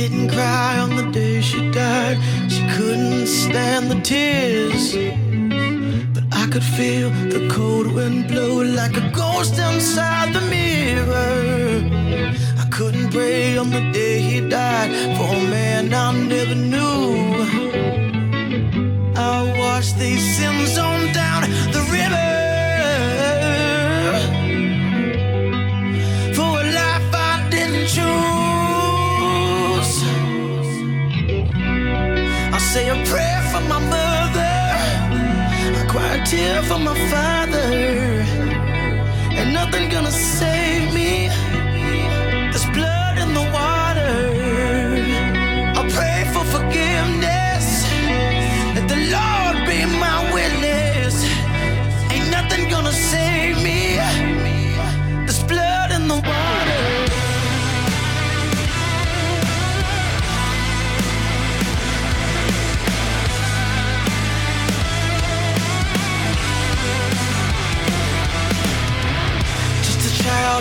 Didn't cry on the day she died. She couldn't stand the tears. But I could feel the cold wind blow like a ghost inside the mirror. I couldn't pray on the day he died for a man I never knew. I watched these sins on down the river. Say a prayer for my mother. A tear for my father.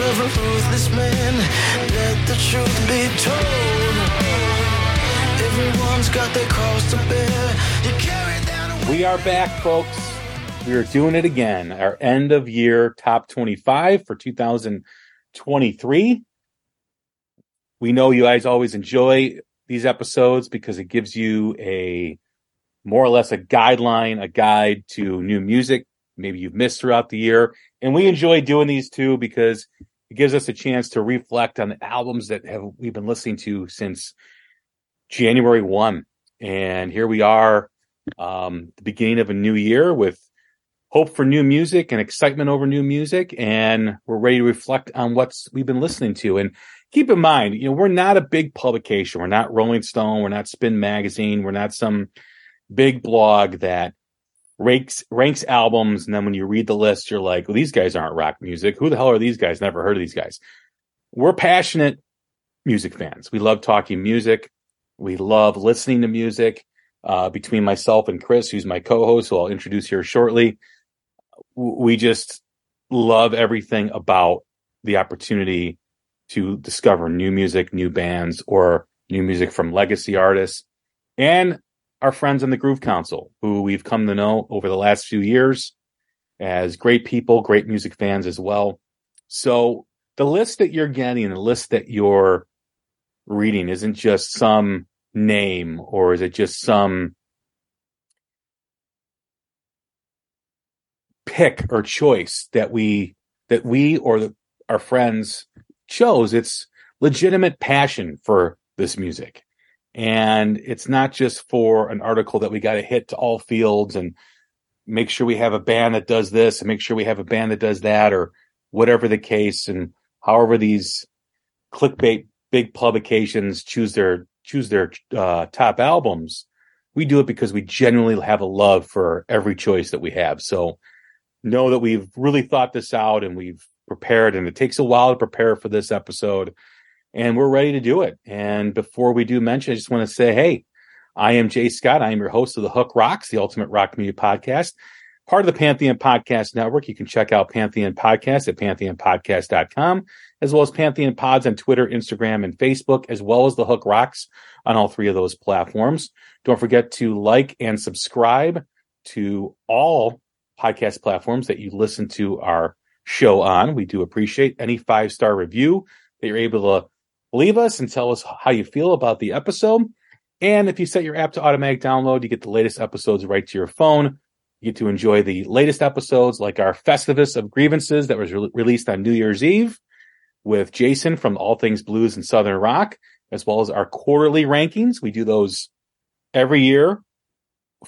A ruthless man. Let the truth be told. Everyone's got their cross to bear. We are back, folks. We are doing it again. Our end of year top 25 for 2023. We know you guys always enjoy these episodes because it gives you a more or less a guideline, a guide to new music maybe you've missed throughout the year. And we enjoy doing these too because it gives us a chance to reflect on the albums that have we've been listening to since January 1. And here we are um, the beginning of a new year with hope for new music and excitement over new music. And we're ready to reflect on what's we've been listening to. And keep in mind, you know, we're not a big publication. We're not Rolling Stone. We're not Spin Magazine. We're not some big blog that ranks ranks albums. And then when you read the list, you're like, well, these guys aren't rock music. Who the hell are these guys? Never heard of these guys. We're passionate music fans. We love talking music. We love listening to music. Uh, between myself and Chris, who's my co-host, who I'll introduce here shortly, we just love everything about the opportunity to discover new music, new bands, or new music from legacy artists, and our friends in the Groove Council, who we've come to know over the last few years as great people, great music fans as well. So the list that you're getting, the list that you're reading isn't just some name or is it just some pick or choice that we that we or the, our friends chose it's legitimate passion for this music and it's not just for an article that we got to hit to all fields and make sure we have a band that does this and make sure we have a band that does that or whatever the case and however these clickbait big publications choose their choose their uh, top albums we do it because we genuinely have a love for every choice that we have. So know that we've really thought this out and we've prepared and it takes a while to prepare for this episode and we're ready to do it. And before we do mention i just want to say hey i am jay scott. I am your host of the hook rocks the ultimate rock media podcast part of the pantheon podcast network. You can check out pantheon podcast at pantheonpodcast.com as well as pantheon pods on twitter instagram and facebook as well as the hook rocks on all three of those platforms. Don't forget to like and subscribe to all podcast platforms that you listen to our show on. We do appreciate any five star review that you're able to leave us and tell us how you feel about the episode. And if you set your app to automatic download, you get the latest episodes right to your phone. You get to enjoy the latest episodes like our Festivus of Grievances that was re- released on New Year's Eve with Jason from All Things Blues and Southern Rock, as well as our quarterly rankings. We do those every year,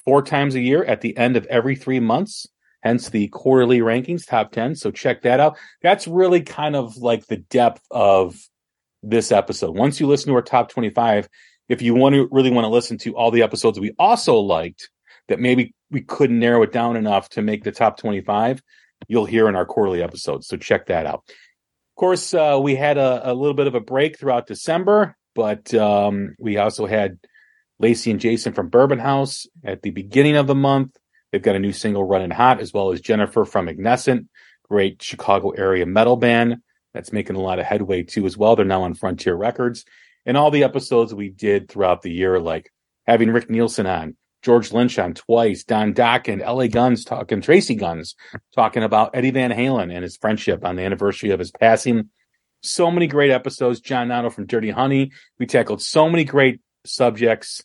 four times a year at the end of every three months. hence the quarterly rankings, top 10. So check that out. That's really kind of like the depth of this episode. Once you listen to our top 25, if you want to really want to listen to all the episodes we also liked that maybe we couldn't narrow it down enough to make the top 25, you'll hear in our quarterly episodes. So check that out. Of course, uh, we had a, a, little bit of a break throughout December, but um, we also had Lacey and Jason from Bourbon House at the beginning of the month. They've got a new single running hot, as well as Jennifer from Ignescent, great Chicago area metal band that's making a lot of headway too as well. They're now on Frontier Records. And all the episodes we did throughout the year, like having Rick Nielsen on, George Lynch on twice, Don Dokken, LA Guns talking, Tracii Guns talking about Eddie Van Halen and his friendship on the anniversary of his passing. So many great episodes. John Notto from Dirty Honey. We tackled so many great subjects.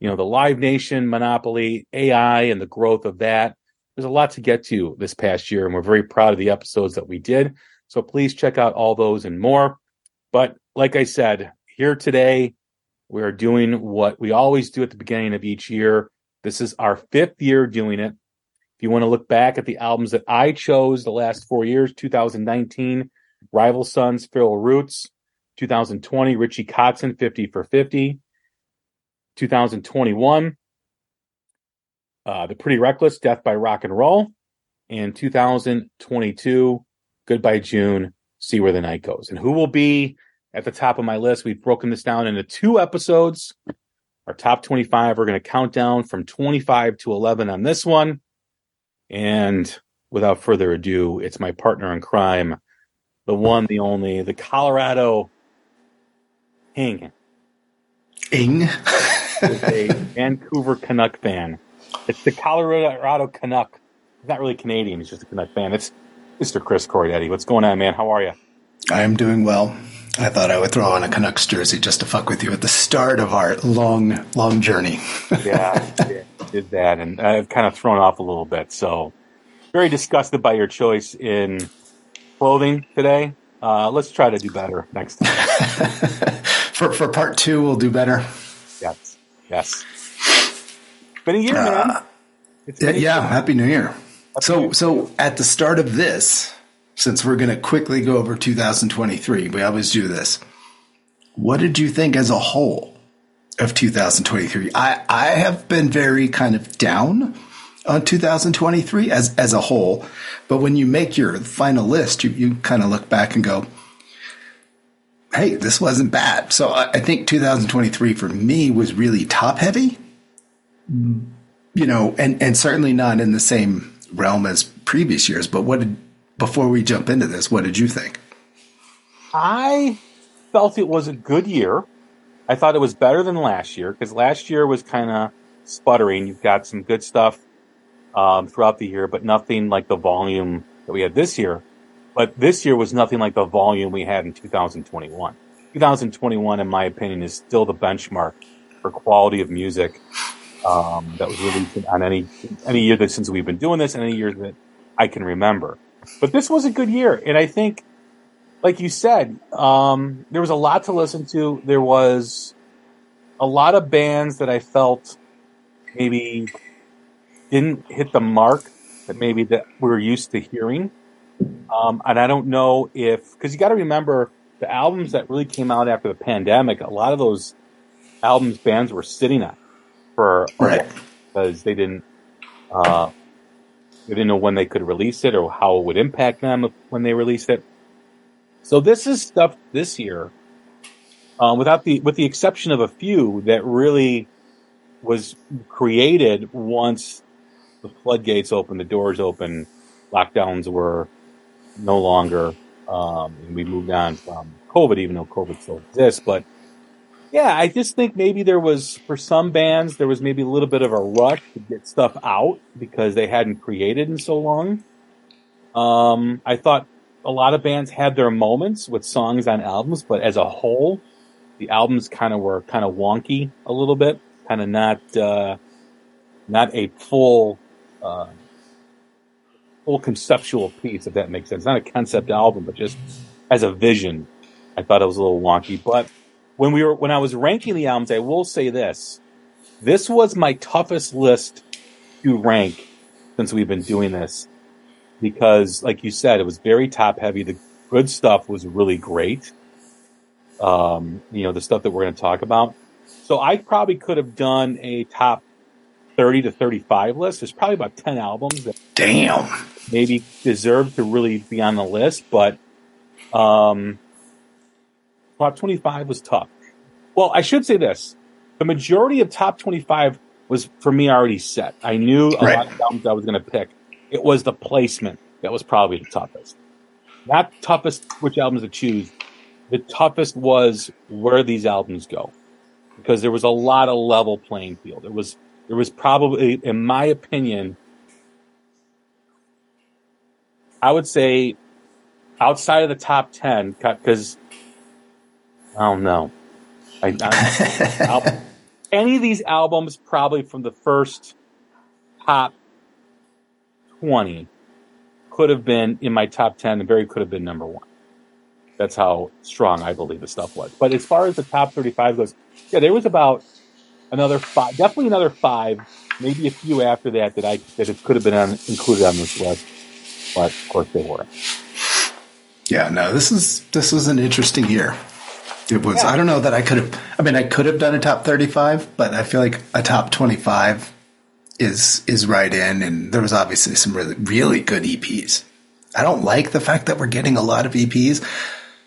You know, the Live Nation monopoly, AI and the growth of that. There's a lot to get to this past year, and we're very proud of the episodes that we did. So please check out all those and more. But like I said, here today, we are doing what we always do at the beginning of each year. This is our fifth year doing it. If you want to look back at the albums that I chose the last four years, 2019, Rival Sons, Feral Roots, 2020, Richie Kotzen, 50 for 50, 2021, uh, The Pretty Reckless, Death by Rock and Roll, and 2022, Goodbye June, See Where the Night Goes. And who will be at the top of my list? We've broken this down into two episodes. Our top 25, we're going to count down from 25 to 11 on this one. And without further ado, it's my partner in crime, the one, the only, the Colorado King. Ing. is a Vancouver Canuck fan. It's the Colorado Canuck. He's not really Canadian, he's just a Canuck fan. It's Mr. Chris Corradetti. What's going on, man? How are you? I am doing well. I thought I would throw on a Canucks jersey just to fuck with you at the start of our long, long journey. yeah, yeah, did that, and I've kind of thrown off a little bit. So, very disgusted by your choice in clothing today. Uh, let's try to do better next time. for for part two, we'll do better. Yes, yes. Been a year, man. Uh, yeah, yeah, happy New Year. So, so at the start of this, since we're going to quickly go over 2023, we always do this. What did you think as a whole of 2023? I, I have been very kind of down on 2023 as, as a whole. But when you make your final list, you, you kind of look back and go, Hey, this wasn't bad. So I, I think 2023 for me was really top heavy, you know, and, and certainly not in the same realm as previous years. But what did before we jump into this, what did you think? I felt it was a good year. I thought it was better than last year because last year was kind of sputtering. You've got some good stuff um, throughout the year, but nothing like the volume that we had this year. But this year was nothing like the volume we had in 2021. 2021, in my opinion, is still the benchmark for quality of music um, that was released on any any year that since we've been doing this, and any year that I can remember. But this was a good year, and I think, like you said, um, there was a lot to listen to. There was a lot of bands that I felt maybe didn't hit the mark that maybe that we are used to hearing. Um, and I don't know if because you got to remember the albums that really came out after the pandemic. A lot of those albums bands were sitting on for right because they didn't uh, they didn't know when they could release it or how it would impact them when they released it. So this is stuff this year, uh, without the with the exception of a few that really was created once the floodgates opened, the doors open, lockdowns were no longer, um, and we moved on from COVID, even though COVID still exists, but yeah, I just think maybe there was for some bands there was maybe a little bit of a rush to get stuff out because they hadn't created in so long. Um, I thought a lot of bands had their moments with songs on albums, but as a whole, the albums kind of were kind of wonky a little bit, kind of not uh, not a full uh, full conceptual piece, if that makes sense. Not a concept album, but just as a vision. I thought it was a little wonky, but when we were when I was ranking the albums, I will say this: this was my toughest list to rank since we've been doing this because, like you said, it was very top heavy. The good stuff was really great. Um, you know, the stuff that we're going to talk about. So I probably could have done a top 30 to 35 list. There's probably about 10 albums that Damn. maybe deserve to really be on the list, but um, top 25 was tough. Well, I should say this. The majority of top 25 was for me already set. I knew a Right. lot of albums I was going to pick. It was the placement that was probably the toughest. Not toughest which albums to choose. The toughest was where these albums go. Because there was a lot of level playing field. It was there was probably in my opinion I would say outside of the top 10 because I don't know. I, I, any of these albums probably from the first top 20 could have been in my top 10 and very could have been number one. That's how strong I believe the stuff was. But as far as the top 35 goes, yeah, there was about another five, definitely another five, maybe a few after that that I that it could have been on, included on this list. But of course they weren't. Yeah, no, this is this was an interesting year. It was. I don't know that I could have. I mean, I could have done a top thirty-five, but I feel like a top twenty-five is is right in. And there was obviously some really really good EPs. I don't like the fact that we're getting a lot of EPs.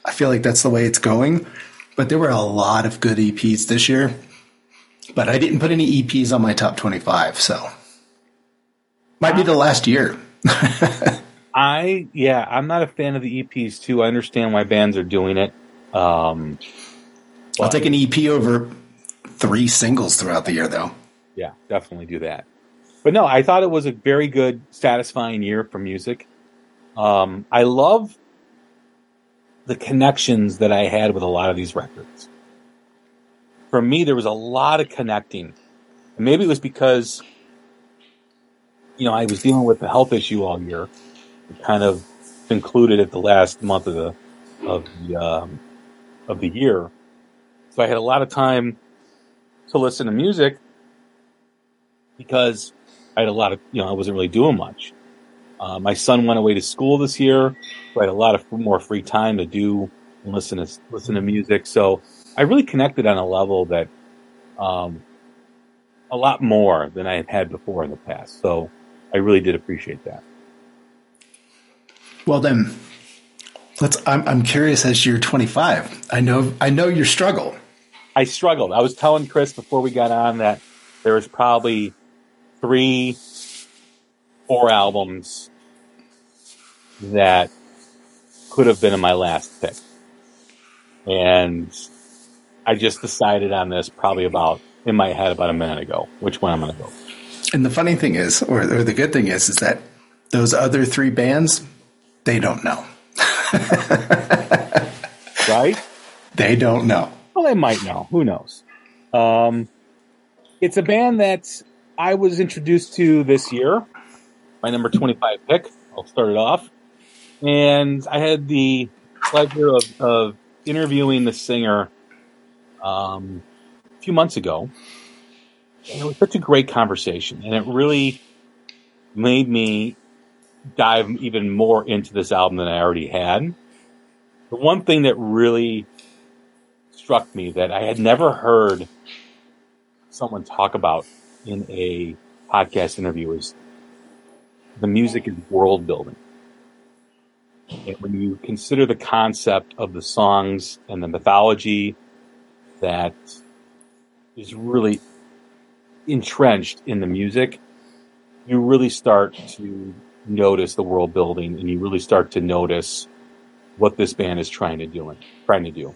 I feel like that's the way it's going. But there were a lot of good EPs this year. But I didn't put any EPs on my top twenty-five, so might be the last year. I yeah, I'm not a fan of the EPs too. I understand why bands are doing it. Um, I'll take an EP over three singles throughout the year, though. yeah, definitely do that. But no, I thought it was a very good, satisfying year for music. Um, I love the connections that I had with a lot of these records. For me, there was a lot of connecting. And maybe it was because, you know, I was dealing with a health issue all year. It kind of concluded at the last month of the of the um, of the year, so I had a lot of time to listen to music because I had a lot of, you know, I wasn't really doing much. Uh, my son went away to school this year, so I had a lot of more free time to do and listen to listen to music. So I really connected on a level that, um, a lot more than I had had before in the past. So I really did appreciate that. Well, then, let's. I'm, I'm curious as you're 25. I know. I know your struggle. I struggled. I was telling Chris before we got on that there was probably three, four albums that could have been in my last pick. And I just decided on this probably about in my head about a minute ago, which one I'm going to go. And the funny thing is, or, or the good thing is, is that those other three bands, they don't know. Right? They don't know. Well, they might know. Who knows? Um, it's a band that I was introduced to this year. My number 25 pick. I'll start it off. And I had the pleasure of, of interviewing the singer um, a few months ago. And it was such a great conversation. And it really made me dive even more into this album than I already had. The one thing that really struck me that I had never heard someone talk about in a podcast interview is the music is world building. And when you consider the concept of the songs and the mythology that is really entrenched in the music, you really start to notice the world building and you really start to notice what this band is trying to do trying to do.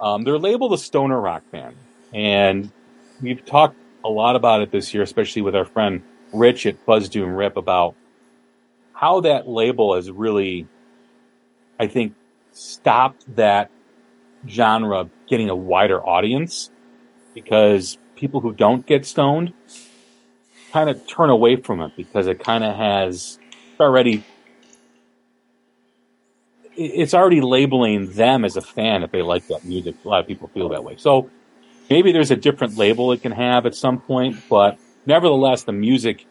Um, they're labeled a stoner rock band, and we've talked a lot about it this year, especially with our friend Rich at Buzz Doom Rip about how that label has really, I think, stopped that genre getting a wider audience because people who don't get stoned kind of turn away from it because it kind of has already it's already labeling them as a fan if they like that music. A lot of people feel that way. So maybe there's a different label it can have at some point, but nevertheless, the music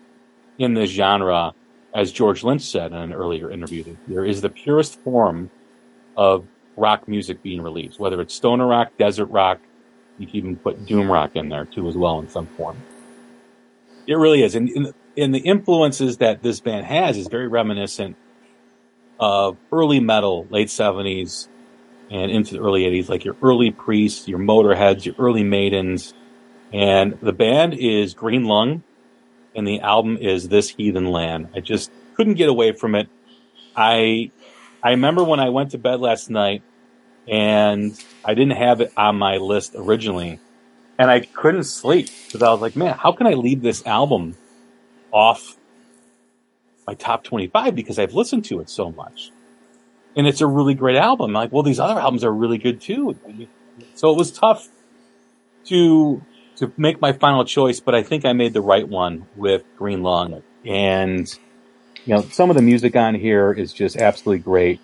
in this genre, as George Lynch said in an earlier interview, there is the purest form of rock music being released, whether it's stoner rock, desert rock, you can even put doom rock in there too as well in some form. It really is. And, and the influences that this band has is very reminiscent of early metal, late 70s and into the early 80s, like your early Priests, your Motorheads, your early Maidens. And the band is Green Lung, and the album is This Heathen Land. I just couldn't get away from it. I I remember when I went to bed last night and I didn't have it on my list originally, and I couldn't sleep because I was like, man, how can I leave this album off my top 25 because I've listened to it so much. And it's a really great album. Like, well, these other albums are really good too. So it was tough to to make my final choice, but I think I made the right one with Green Lung. And you know, some of the music on here is just absolutely great.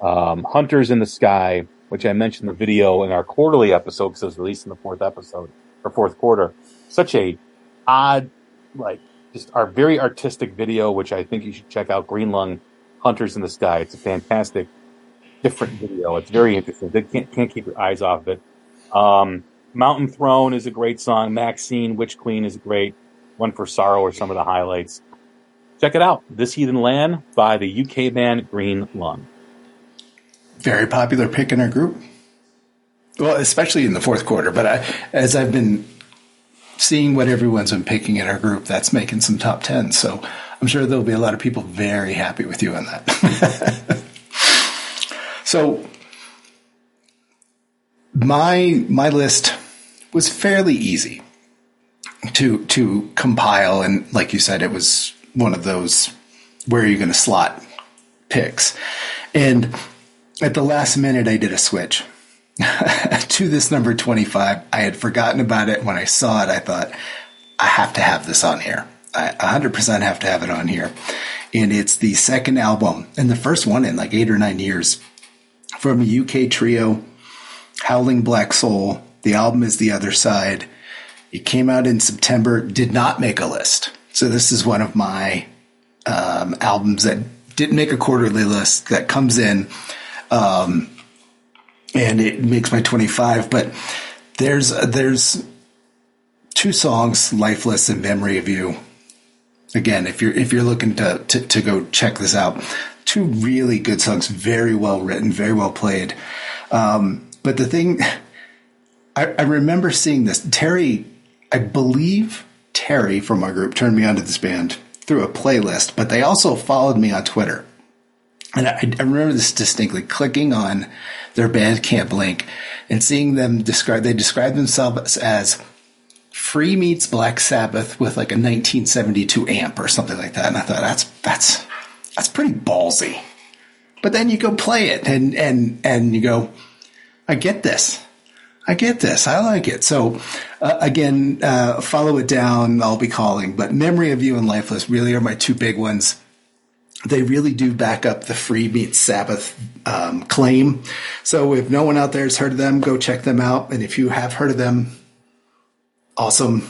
Um, Hunters in the Sky, which I mentioned the video in our quarterly episode because it was released in the fourth episode or fourth quarter. Such a odd, like just our very artistic video, which I think you should check out. Green Lung Hunters in the Sky. It's a fantastic, different video. It's very interesting. They can't can't keep your eyes off it. Um, Mountain Throne is a great song. Maxine Witch Queen is great. One for Sorrow are some of the highlights. Check it out. This Heathen Land by the UK band Green Lung. Very popular pick in our group. Well, especially in the fourth quarter. But I, as I've been seeing what everyone's been picking in our group, that's making some top 10. So I'm sure there'll be a lot of people very happy with you on that. so my my list was fairly easy to to compile and like you said it was one of those where are you going to slot picks and at the last minute i did a switch to this number 25. I had forgotten about it. When I saw it, I thought, I have to have this on here. I 100% have to have it on here. And it's the second album and the first one in like eight or nine years from a UK trio, Howling Black Soul. The album is The Other Side. It came out in September, did not make a list. So this is one of my um, albums that didn't make a quarterly list that comes in. Um, and it makes my 25. But there's there's two songs, "Lifeless" and "Memory of You." Again, if you're if you're looking to, to, to go check this out, two really good songs, very well written, very well played. Um, but the thing, I, I remember seeing this. Terry, I believe Terry from our group turned me onto this band through a playlist, but they also followed me on Twitter. And I, I, remember this distinctly clicking on their Bandcamp link and seeing them describe, they describe themselves as free meets Black Sabbath with like a 1972 amp or something like that. And I thought that's, that's, that's pretty ballsy. But then you go play it and, and, and you go, I get this. I get this. I like it. So uh, again, uh, follow it down. I'll be calling, but Memory of You and Lifeless really are my two big ones they really do back up the free meat Sabbath um, claim. So if no one out there has heard of them, go check them out. And if you have heard of them, awesome.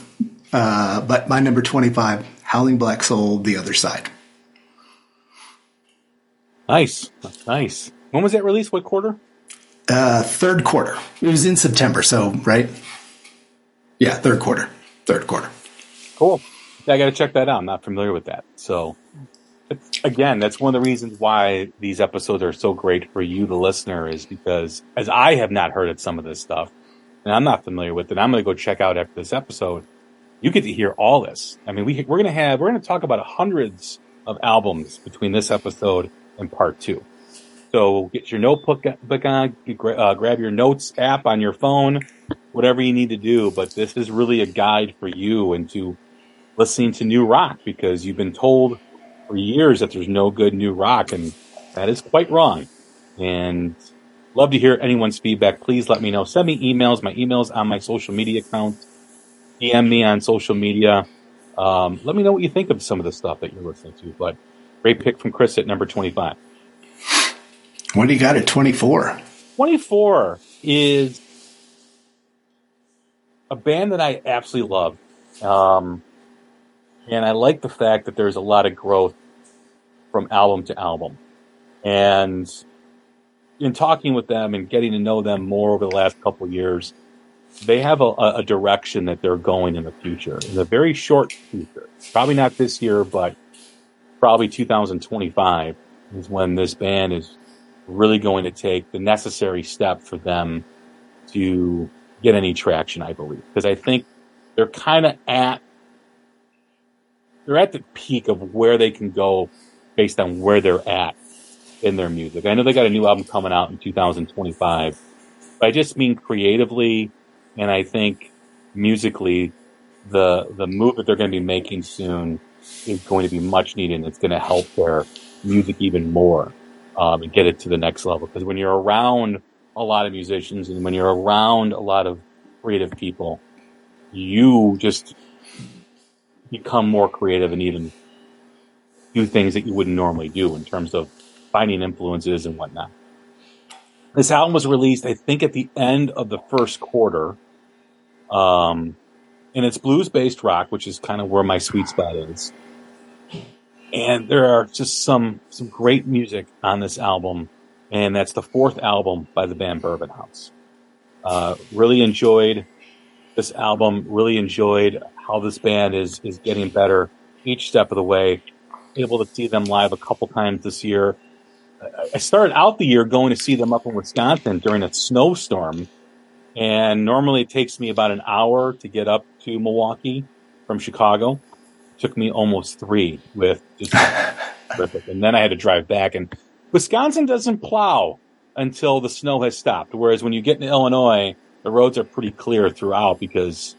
Uh, but my number 25, Howling Black Soul, The Other Side. Nice. Nice. When was that released? What quarter? Uh, third quarter. It was in September. So, right? Yeah, third quarter. Third quarter. Cool. Yeah, I got to check that out. I'm not familiar with that. So again, that's one of the reasons why these episodes are so great for you, the listener, is because as I have not heard of some of this stuff and I'm not familiar with it, I'm going to go check out after this episode. You get to hear all this. I mean, we, we're going to have, we're going to talk about hundreds of albums between this episode and part two. So get your notebook on, uh, grab your notes app on your phone, whatever you need to do. But this is really a guide for you into listening to new rock because you've been told for years that there's no good new rock, and that is quite wrong. And love to hear anyone's feedback. Please let me know. Send me emails. My email's on my social media account. DM me on social media. Um, let me know what you think of some of the stuff that you're listening to. But great pick from Chris at number 25. What do you got at 24? 24 is a band that I absolutely love. Um, And I like the fact that there's a lot of growth from album to album. And in talking with them and getting to know them more over the last couple years, they have a, a, direction that they're going in the future, in the very short future. Probably not this year, but probably 2025 is when this band is really going to take the necessary step for them to get any traction, I believe. Because I think they're kind of at they're at the peak of where they can go based on where they're at in their music. I know they got a new album coming out in 2025, but I just mean creatively and I think musically the the move that they're going to be making soon is going to be much needed and it's going to help their music even more um, and get it to the next level. Because when you're around a lot of musicians and when you're around a lot of creative people, you just become more creative and even do things that you wouldn't normally do in terms of finding influences and whatnot. This album was released, I think, at the end of the first quarter. Um, and it's blues based rock, which is kind of where my sweet spot is and there are just some some great music on this album, and that's the fourth album by the band Bourbon House. Uh, really enjoyed this album. Really enjoyed how this band is is getting better each step of the way. Able to see them live a couple times this year. I started out the year going to see them up in Wisconsin during a snowstorm, and normally it takes me about an hour to get up to Milwaukee from Chicago took me almost three with just terrific. And then I had to drive back. And Wisconsin doesn't plow until the snow has stopped. Whereas when you get into Illinois, the roads are pretty clear throughout because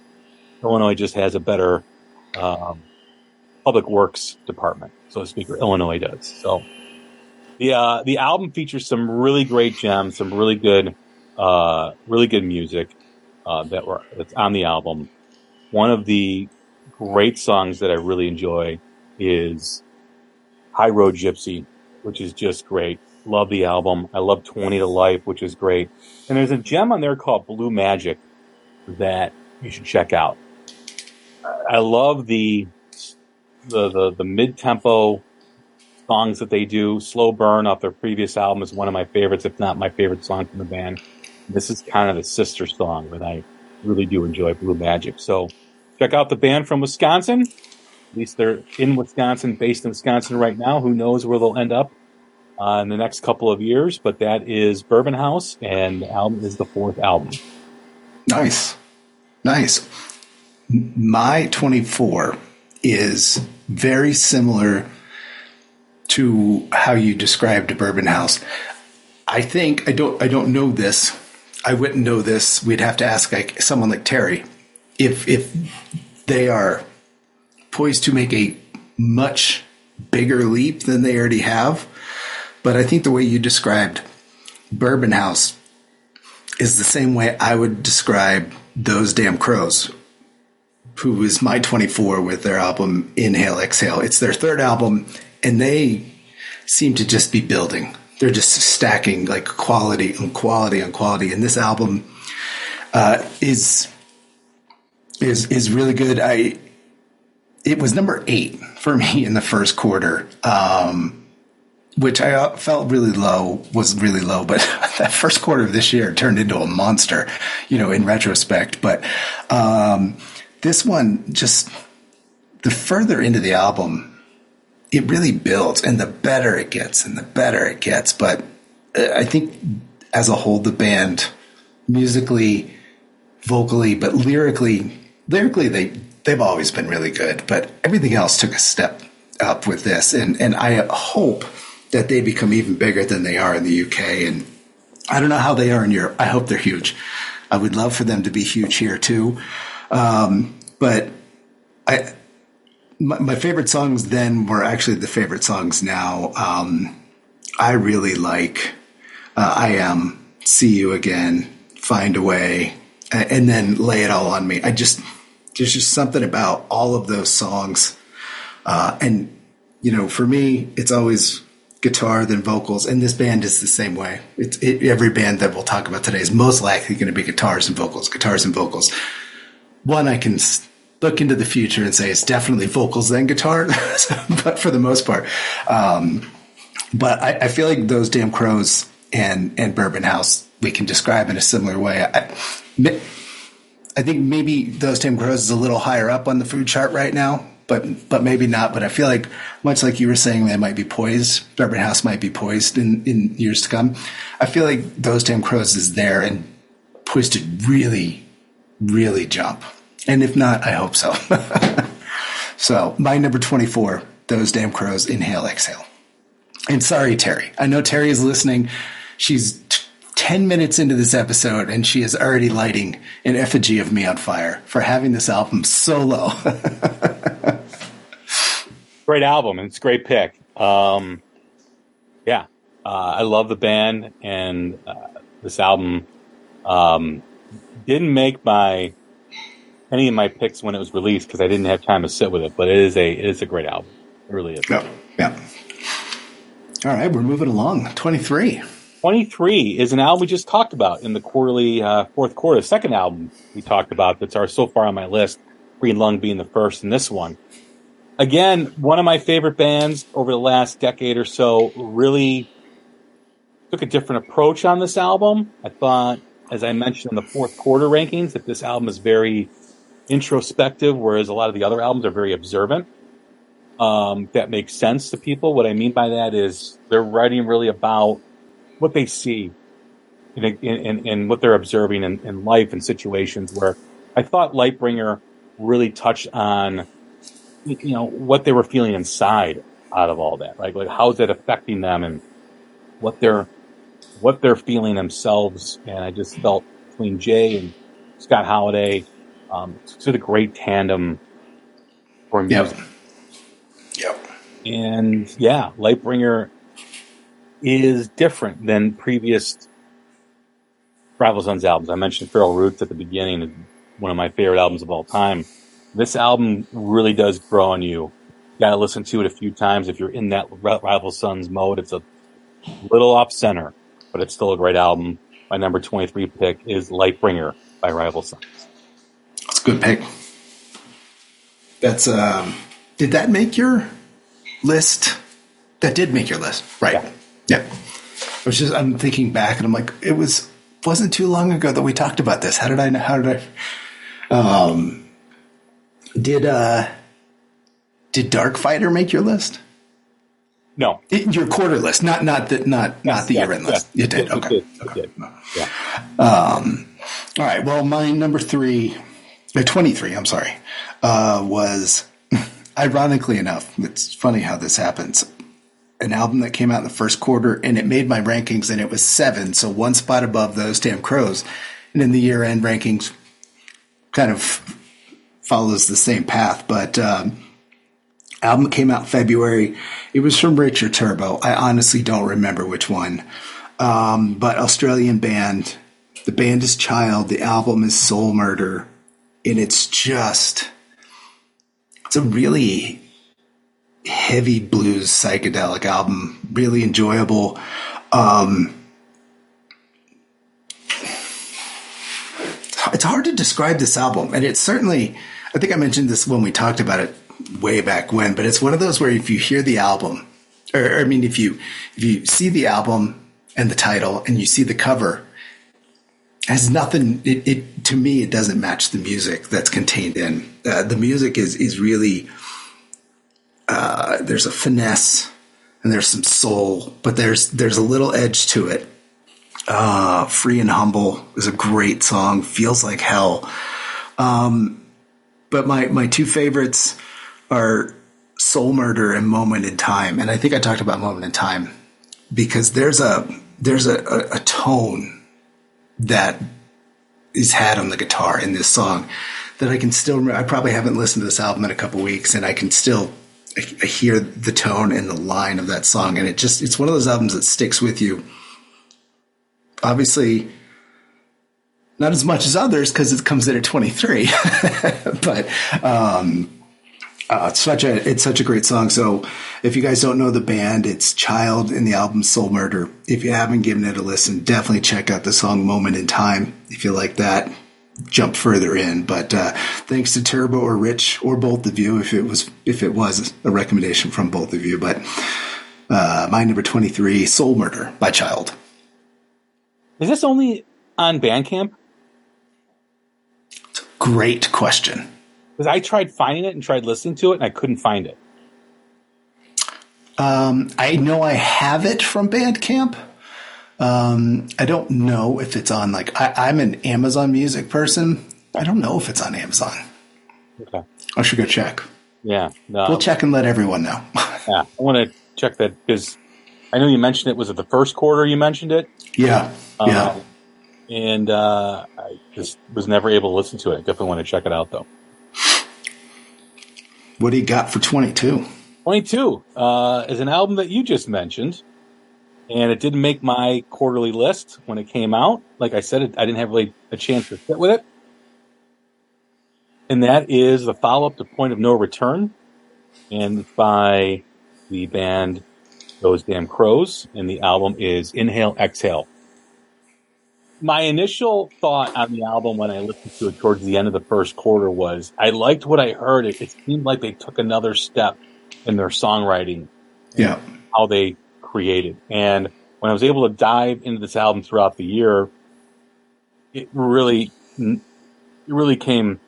Illinois just has a better um, public works department, so to speak, or Illinois does. So the uh, the album features some really great gems, some really good, uh, really good music uh, that were that's on the album. One of the great songs that I really enjoy is High Road Gypsy, which is just great. Love the album. I love 20 to Life, which is great. And there's a gem on there called Blue Magic that you should check out. I love the the the, the mid tempo songs that they do. Slow Burn off their previous album is one of my favorites, if not my favorite song from the band. This is kind of the sister song that I really do enjoy, Blue Magic. So check out the band from Wisconsin. At least they're in Wisconsin, based in Wisconsin right now. Who knows where they'll end up uh, in the next couple of years? But that is Bourbon House, and the album is the fourth album. Nice, nice. My twenty four is very similar to how you described Bourbon House. I think I don't I don't know this. I wouldn't know this. We'd have to ask like someone like Terry if if they are poised to make a much bigger leap than they already have. But I think the way you described Bourbon House is the same way I would describe those damn crows, who is my 24 with their album Inhale Exhale. It's their third album, and they seem to just be building. They're just stacking like quality and quality and quality. And this album uh, is is is really good. I it was number eight for me in the first quarter, um, which I uh, felt really low. Was really low, but that first quarter of this year turned into a monster, you know, in retrospect. But um, this one just the further into the album, it really builds, and the better it gets, and the better it gets. But uh, I think as a whole, the band musically, vocally, but lyrically lyrically they they've always been really good, but everything else took a step up with this, and and I hope that they become even bigger than they are in the UK. And I don't know how they are in Europe. I hope they're huge. I would love for them to be huge here too. Um, but I, my, my, favorite songs then were actually the favorite songs now. Um, I really like uh, I Am, See You Again, Find a Way, and then Lay It All on Me. I just, there's just something about all of those songs. Uh, and, you know, for me, it's always guitar than vocals. And this band is the same way. It's it, every band that we'll talk about today is most likely going to be guitars and vocals, guitars and vocals. One I can look into the future and say it's definitely vocals then guitar, but for the most part. Um, but I, I, feel like those damn crows and and Bourbon House we can describe in a similar way. I, I think maybe those damn crows is a little higher up on the food chart right now, but but maybe not. But I feel like much like you were saying, they might be poised. Bourbon House might be poised in in years to come. I feel like those damn crows is there and poised to really really jump. And if not, I hope so. so my number 24, those damn crows, inhale, exhale. And sorry, Terry. I know Terry is listening. She's t- 10 minutes into this episode and she is already lighting an effigy of me on fire for having this album so low. great album and it's a great pick. Um, yeah, uh, I love the band and uh, this album um, didn't make my any of my picks when it was released because I didn't have time to sit with it. But it is a it is a great album. It really is. Yeah. Yeah. All right, we're moving along. Twenty three. 23 is an album we just talked about in the quarterly uh, fourth quarter. Second album we talked about that's our so far on my list. Green Lung being the first, and this one. Again, one of my favorite bands over the last decade or so. Really took a different approach on this album. I thought, as I mentioned in the fourth quarter rankings, that this album is very introspective, whereas a lot of the other albums are very observant. Um, that makes sense to people. What I mean by that is they're writing really about what they see in, in, in what they're observing in, in, life and situations where I thought Lightbringer really touched on, you know, what they were feeling inside out of all that, right? Like how's that affecting them and what they're, what they're feeling themselves. And I just felt between Jay and Scott Holiday, um, it's a great tandem for music. Yep. yep. And yeah, Lightbringer is different than previous Rival Sons albums. I mentioned Feral Roots at the beginning, one of my favorite albums of all time. This album really does grow on you. You gotta listen to it a few times if you're in that Rival Sons mode. It's a little off center, but it's still a great album. My number 23 pick is Lightbringer by Rival Sons. That's a good pick. That's, um, did that make your list? That did make your list, right? Yeah. Yeah. I was just, I'm thinking back and I'm like, it was, wasn't too long ago that we talked about this. How did I know? How did I, um, did, uh, did Darkfighter make your list? No, it, your quarter list, not not the not yes, not the yes, year end list. Yes, it did. okay. It did. okay. It did. Yeah. Um, all right. Well, my number three, uh, 23, I'm sorry, uh, was ironically enough, it's funny how this happens an album that came out in the first quarter and it made my rankings and it was seven, so one spot above those damn crows. And in the year end rankings, kind of follows the same path. But um, album came out February. It was from Rich or Turbo. I honestly don't remember which one. Um, but Australian band. The band is Child. The album is Soul Murder, and it's just it's a really heavy blues psychedelic album, really enjoyable. Um, it's hard to describe this album, and it's certainly. I think I mentioned this when we talked about it way back when, but it's one of those where if you hear the album, or I mean, if you if you see the album and the title and you see the cover, has nothing. It, it to me, it doesn't match the music that's contained in. Uh, the music is is really uh, there's a finesse and there's some soul, but there's there's a little edge to it. Uh, Free and Humble is a great song. Feels like hell. Um, but my my two favorites are Soul Murder and Moment in Time, and I think I talked about Moment in Time because there's a there's a, a, a tone that is had on the guitar in this song that I can still. I probably haven't listened to this album in a couple weeks, and I can still I hear the tone and the line of that song, and it just it's one of those albums that sticks with you. Obviously, not as much as others because it comes in at 23, but um, uh, it's such a it's such a great song. So if you guys don't know the band, it's Child in the album Soul Murder. If you haven't given it a listen, definitely check out the song Moment in Time if you like that. Jump further in. But uh, thanks to Turbo or Rich or both of you, if it was if it was a recommendation from both of you. But uh, my number twenty three, Soul Murder by Child. Is this only on Bandcamp? Great question. Because I tried finding it and tried listening to it, and I couldn't find it. Um, I know I have it from Bandcamp. Um, I don't know if it's on like I, am an Amazon Music person. I don't know if it's on Amazon. Okay, I should go check. Yeah, no. we'll check and let everyone know. yeah, I want to check that because I know you mentioned it was it the first quarter. You mentioned it. Yeah, um, yeah. And uh, I just was never able to listen to it. Definitely want to check it out though. What do you got for twenty two? 22 uh, is an album that you just mentioned, and it didn't make my quarterly list when it came out. Like I said, it, I didn't have really a chance to sit with it. And that is the follow up to Point of No Return, and by the band Those Damn Crows, and the album is Inhale, Exhale. My initial thought on the album when I listened to it towards the end of the first quarter was I liked what I heard. It, it seemed like they took another step in their songwriting. Yeah. How they created. And when I was able to dive into this album throughout the year, it really, it really came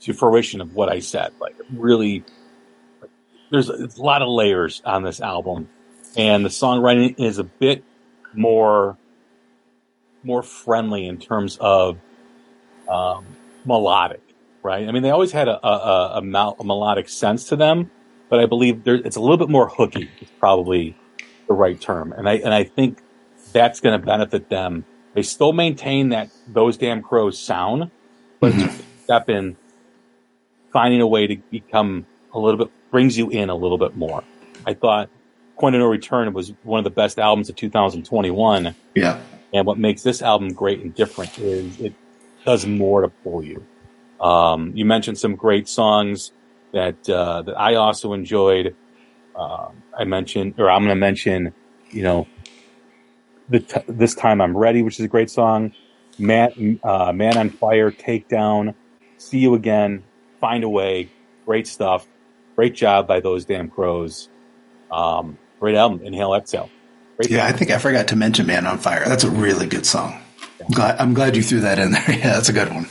to fruition of what I said. Like, really, there's a lot of layers on this album, and the songwriting is a bit more, more friendly in terms of um, melodic right? I mean, they always had a, a, a, a melodic sense to them, but I believe it's a little bit more hooky. Is probably the right term, and I and I think that's going to benefit them. They still maintain that those damn crows sound, but mm-hmm. step in, finding a way to become a little bit brings you in a little bit more. I thought Point of No Return was one of the best albums of 2021. Yeah. And what makes this album great and different is it does more to pull you. Um, you mentioned some great songs that uh, that I also enjoyed. Uh, I mentioned, or I'm going to mention, you know, the t- this time I'm ready, which is a great song. Man, uh, Man on Fire, Takedown, See You Again, Find a Way, great stuff. Great job by those damn crows. Um, great album, Inhale, Exhale. Great yeah, album. I think I forgot to mention Man on Fire. That's a really good song. I'm glad, I'm glad you threw that in there. Yeah, that's a good one.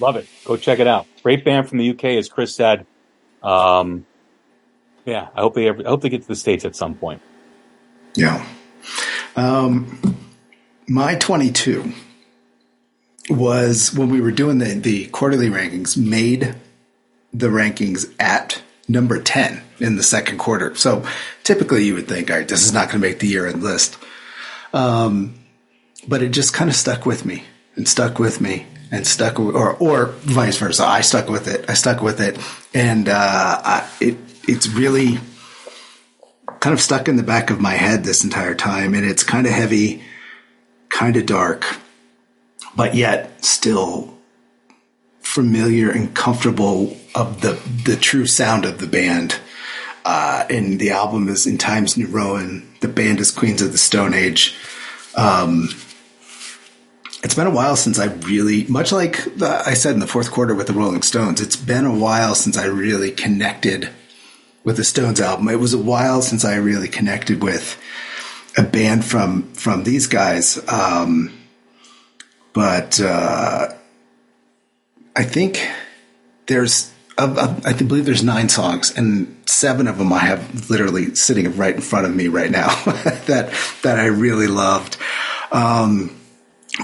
Love it. Go check it out. Great band from the UK, as Chris said. Um, yeah, I hope they ever, I hope they get to the states at some point. Yeah. Um, my 22 was when we were doing the, the quarterly rankings, made the rankings at number 10 in the second quarter. So typically you would think, all right, this is not going to make the year end list. Um, but it just kind of stuck with me and stuck with me and stuck or or vice versa. I stuck with it. I stuck with it, and uh, I, it it's really kind of stuck in the back of my head this entire time, and it's kind of heavy, kind of dark, but yet still familiar and comfortable of the the true sound of the band. Uh, and the album is in Times New Roman. The band is Queens of the Stone Age. Um, it's been a while since I really, much like the, I said in the fourth quarter with the Rolling Stones, it's been a while since I really connected with the Stones album. It was a while since I really connected with a band from from these guys. Um, but uh, I think there's I believe there's nine songs, and seven of them I have literally sitting right in front of me right now that that I really loved. Um,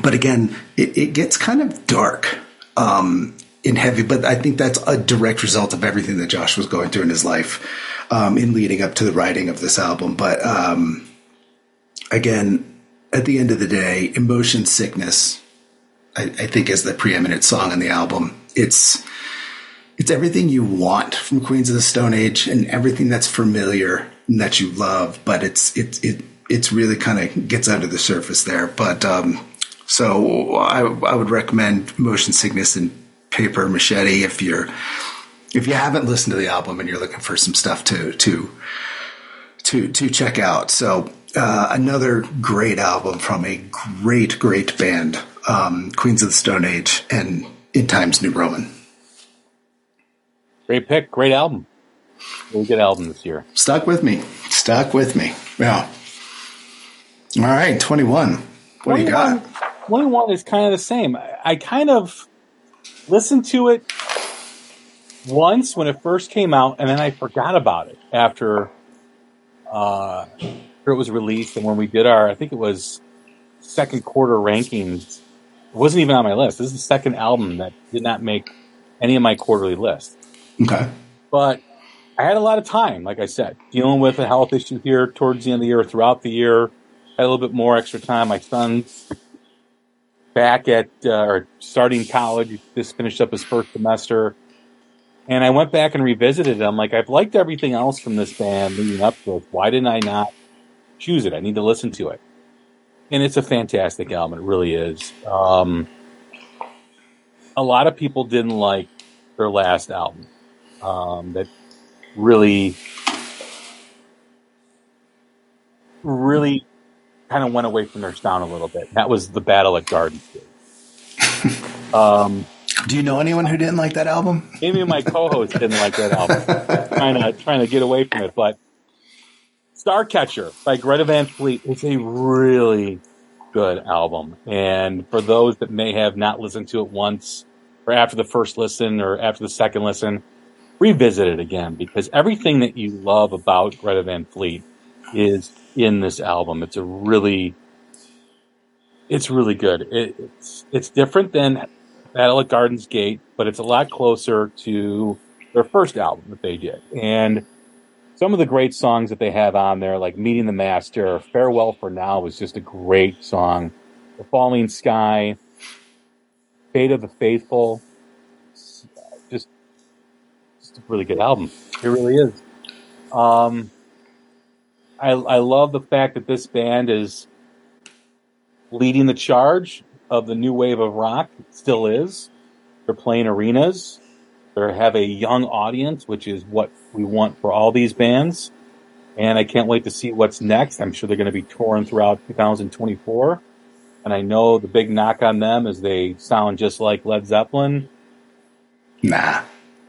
but again, it, it gets kind of dark um, in heavy. But I think that's a direct result of everything that Josh was going through in his life um, in leading up to the writing of this album. But um, again, at the end of the day, emotion sickness, I, I think, is the preeminent song on the album. It's it's everything you want from Queens of the Stone Age and everything that's familiar and that you love, but it's it it it's really kind of gets under the surface there. But um, so I, I would recommend Emotion Sickness and Paper Machete if you're if you haven't listened to the album and you're looking for some stuff to to to to check out. So uh, another great album from a great great band um, Queens of the Stone Age and In Times New Roman. Great pick. Great album. Really good album this year. Stuck with me. Stuck with me. Yeah. All right, 21. What do you got? 21 is kind of the same. I, I kind of listened to it once when it first came out, and then I forgot about it after uh, after it was released. And when we did our, I think it was second quarter rankings, it wasn't even on my list. This is the second album that did not make any of my quarterly lists. Okay. But I had a lot of time, like I said, dealing with a health issue here towards the end of the year, throughout the year. I Had a little bit more extra time. My son's back at uh, or starting college. Just finished up his first semester, and I went back and revisited it. I'm like, I've liked everything else from this band leading up to it. Why didn't I not choose it? I need to listen to it, and it's a fantastic album. It really is. Um, a lot of people didn't like their last album. Um, that really, really kind of went away from their sound a little bit. That was the Battle at Garden's Gate. um, Do you know anyone who didn't like that album? And my co-host didn't like that album. trying to trying to get away from it, but Starcatcher by Greta Van Fleet is a really good album. And for those that may have not listened to it once or after the first listen or after the second listen, revisit it again because everything that you love about Greta Van Fleet is in this album. It's a really, it's really good. It, it's it's different than Battle at Gardens Gate, but it's a lot closer to their first album that they did. And some of the great songs that they have on there, like Meeting the Master, Farewell for Now was just a great song. The Falling Sky, Fate of the Faithful, just, just a really good album. It really is. Um, I, I love the fact that this band is leading the charge of the new wave of rock. It still is. They're playing arenas. They have a young audience, which is what we want for all these bands. And I can't wait to see what's next. I'm sure they're going to be touring throughout 2024. And I know the big knock on them is they sound just like Led Zeppelin. Nah,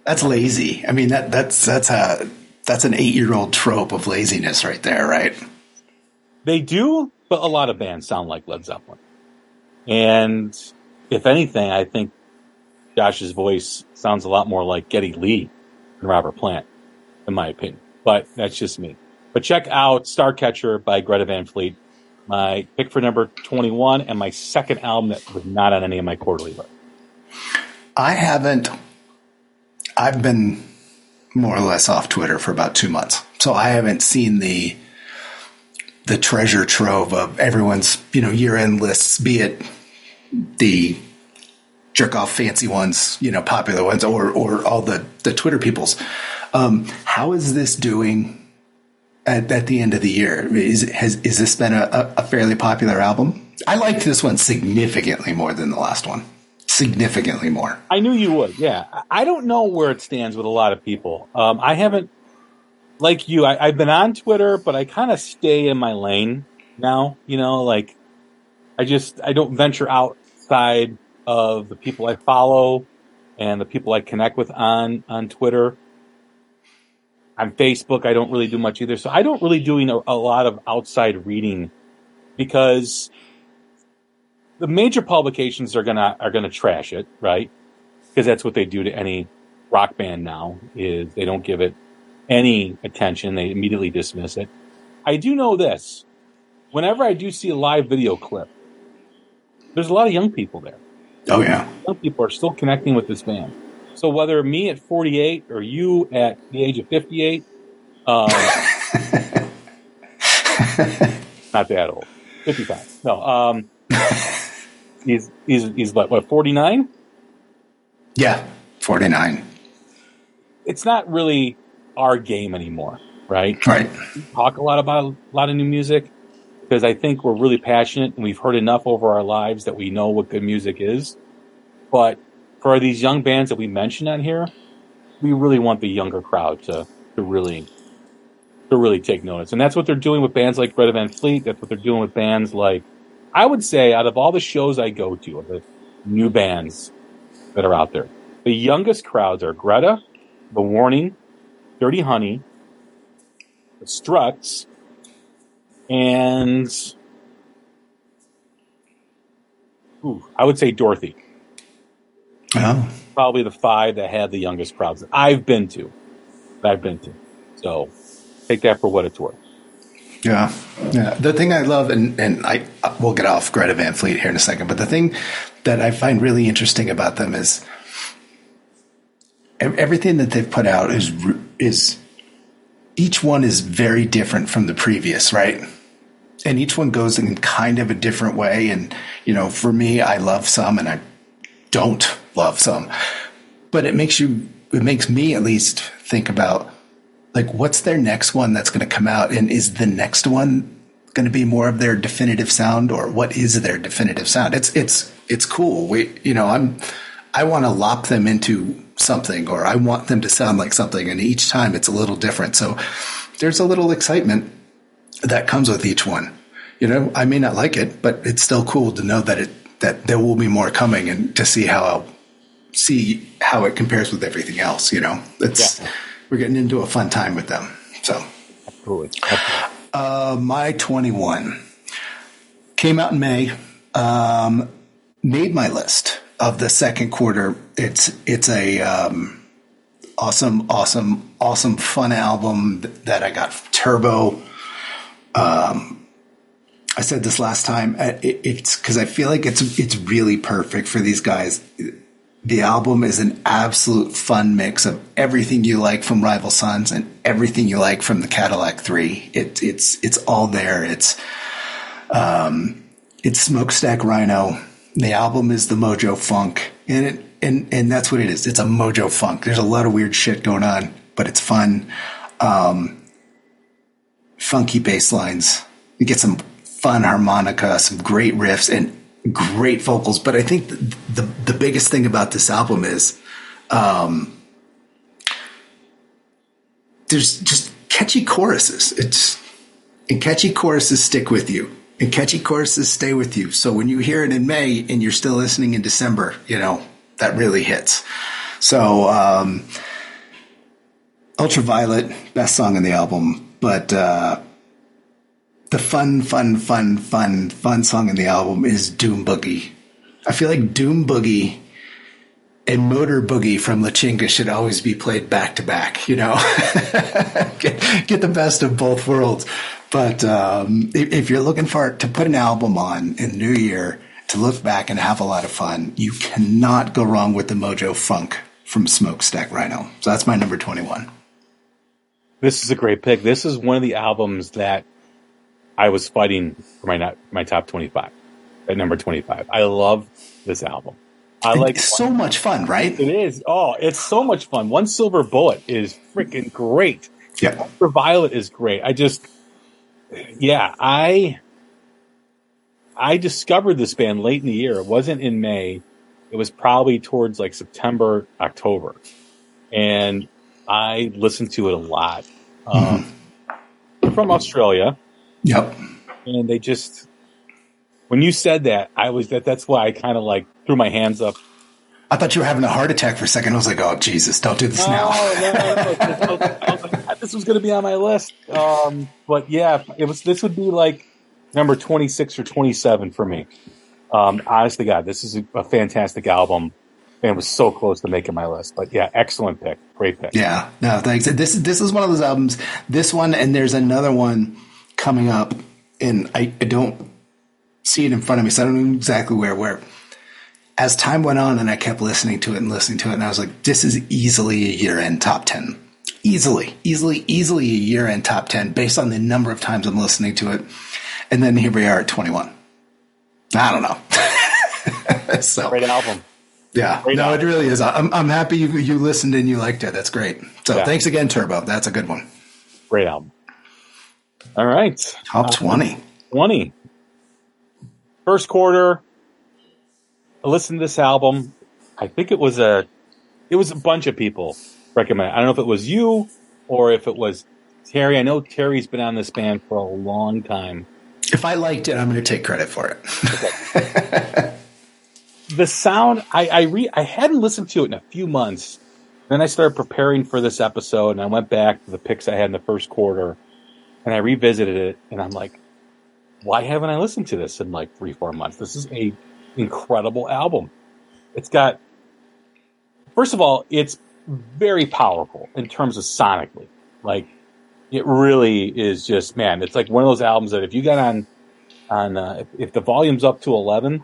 that's lazy. I mean that that's that's a that's an eight year old trope of laziness right there, right? They do, but a lot of bands sound like Led Zeppelin. And if anything, I think Josh's voice sounds a lot more like Geddy Lee than Robert Plant, in my opinion. But that's just me. But check out Starcatcher by Greta Van Fleet, my pick for number 21, and my second album that was not on any of my quarterly list. I haven't. I've been more or less off Twitter for about two months, so I haven't seen the the treasure trove of everyone's you know year end lists, be it the jerk off fancy ones, you know, popular ones, or or all the the Twitter peoples. Um, how is this doing at, at the end of the year? Is has is this been a, a fairly popular album? I liked this one significantly more than the last one. Significantly more. I knew you would. Yeah, I don't know where it stands with a lot of people. Um, I haven't, like you, I, I've been on Twitter, but I kind of stay in my lane now. You know, like I just I don't venture outside of the people I follow and the people I connect with on on Twitter. On Facebook, I don't really do much either. So I don't really doing a, a lot of outside reading because the major publications are gonna are gonna trash it, right? Because that's what they do to any rock band now. Is they don't give it any attention; they immediately dismiss it. I do know this: whenever I do see a live video clip, there's a lot of young people there. Oh yeah, Young people are still connecting with this band. So whether me at 48 or you at the age of 58, um, not that old, 55. No, um, he's he's he's what what 49. yeah, forty nine. It's not really our game anymore, right? Right. We talk a lot about a lot of new music because I think we're really passionate and we've heard enough over our lives that we know what good music is. But for these young bands that we mentioned on here, we really want the younger crowd to to really to really take notice, and that's what they're doing with bands like Greta Van Fleet. That's what they're doing with bands like I would say out of all the shows I go to, the new bands that are out there, the youngest crowds are Greta, The Warning, Dirty Honey, The Struts, and ooh, I would say Dorothy. Oh, Probably the five that had the youngest crowds that I've been to. That I've been to. So take that for what it's worth. Yeah, yeah. The thing I love, and and I uh, we'll get off Greta Van Fleet here in a second, but the thing that I find really interesting about them is everything that they've put out is is each one is very different from the previous, right? And each one goes in kind of a different way. And you know, for me, I love some, and I don't love some, but it makes you, it makes me at least think about like what's their next one that's going to come out, and is the next one going to be more of their definitive sound, or what is their definitive sound? It's it's it's cool. We, you know, I'm I want to lop them into something, or I want them to sound like something, and each time it's a little different. So there's a little excitement that comes with each one. You know, I may not like it, but it's still cool to know that it that there will be more coming, and to see how I'll see how it compares with everything else. You know, it's Yeah. We're getting into a fun time with them. So Absolutely. uh, my 21 came out in May. Um, made my list of the second quarter. It's it's a um, awesome, awesome, awesome, fun album that I got Turbo. Um, I said this last time. uh, It, it's because I feel like it's it's really perfect for these guys. The album is an absolute fun mix of everything you like from Rival Sons and everything you like from the Cadillac Three. It, it's it's all there. It's um, it's Smokestack Rhino. The album is the Mojo Funk, and it and and that's what it is. It's a Mojo Funk. There's a lot of weird shit going on, but it's fun. Um, funky bass lines. You get some fun harmonica, some great riffs, and great vocals. But I think the the, the biggest thing about this album is um, there's just catchy choruses. It's and catchy choruses stick with you, and catchy choruses stay with you. So when you hear it in May and you're still listening in December, you know that really hits. So um, Ultraviolet, best song on the album, but uh, the fun, fun, fun, fun, fun song in the album is Doom Boogie. I feel like Doom Boogie and Motor Boogie from La Chinga should always be played back to back, you know? get, get the best of both worlds. But um, if, if you're looking for to put an album on in new year to look back and have a lot of fun, you cannot go wrong with the Mojo Funk from Smokestack Rhino. So that's my number 21. This is a great pick. This is one of the albums that I was fighting for my my top twenty five at number twenty five. I love this album. I like it's so much fun, right? it is. Oh, it's so much fun. One Silver Bullet is freaking great. Yeah. Violet is great. I just, yeah, I, I discovered this band late in the year. It wasn't in May. It was probably towards like September, October, and I listened to it a lot. Um, they're from Australia, Yep. and they just, when you said that, I was that. That's why I kind of like threw my hands up I thought you were having a heart attack for a second. I was like, oh, Jesus, don't do this now. No, no, no. I was- I was like, this was going to be on my list. Um, but yeah, it was. This would be like number twenty six or twenty seven for me. Um, honest to God, this is a, a fantastic album, and was so close to making my list. But yeah, excellent pick, great pick. Yeah, no, thanks. This this is one of those albums. This one and there's another one coming up, and I, I don't see it in front of me, so I don't know exactly where. Where as time went on, and I kept listening to it and listening to it, and I was like, this is easily a year end top ten, easily, easily, easily a year end top ten based on the number of times I'm listening to it. And then here we are at 21. I don't know. so Great album. yeah, Great no, album. it really is. I'm, I'm happy you, you listened and you liked it. That's great. So Yeah. thanks again, Turbo. That's a good one. Great album. All right, Top 20. 20. First quarter. I listened to this album. I think it was a, it was a bunch of people recommend. I don't know if it was you or if it was Terry. I know Terry's been on this band for a long time. If I liked it, I'm going to take credit for it. the sound, I I, re, I hadn't listened to it in a few months. Then I started preparing for this episode, and I went back to the picks I had in the first quarter, and I revisited it, and I'm like, why haven't I listened to this in like three, four months? This is a incredible album. It's got, first of all, it's very powerful in terms of sonically. Like, it really is just man. It's like one of those albums that if you got on on uh, if, if, the volume's up to eleven,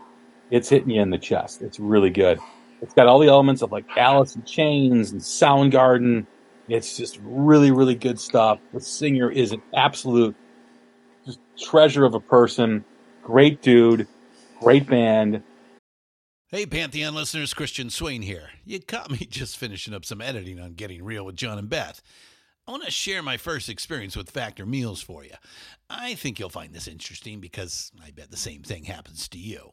it's hitting you in the chest. It's really good. It's got all the elements of like Alice in Chains and Soundgarden. It's just really really good stuff. The singer is an absolute treasure of a person. Great dude. Great band. Hey, Pantheon listeners, Christian Swain here. You caught me just finishing up some editing on Getting Real with John and Beth. I want to share my first experience with Factor Meals for you. I think you'll find this interesting because I bet the same thing happens to you.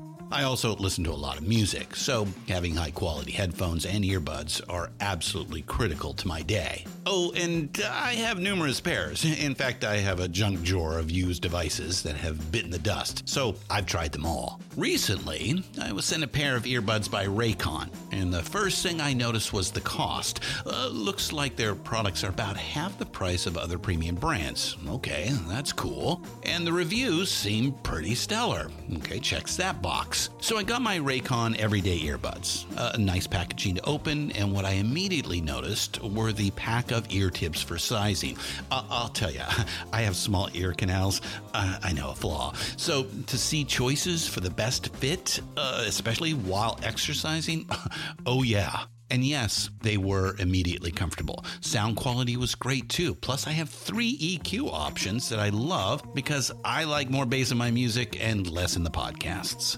I also listen to a lot of music, so having high quality headphones and earbuds are absolutely critical to my day. Oh, and I have numerous pairs. In fact, I have a junk drawer of used devices that have bitten the dust, so I've tried them all. Recently, I was sent a pair of earbuds by Raycon, and the first thing I noticed was the cost. Uh, looks like their products are about half the price of other premium brands. Okay, that's cool. And the reviews seem pretty stellar. Okay, checks that box. So I got my Raycon everyday earbuds. A nice packaging to open, and what I immediately noticed were the pack of ear tips for sizing. Uh, I'll tell you, I have small ear canals. Uh, I know a flaw. So to see choices for the best fit, uh, especially while exercising, oh yeah. And yes, they were immediately comfortable. Sound quality was great too. Plus, I have three EQ options that I love because I like more bass in my music and less in the podcasts.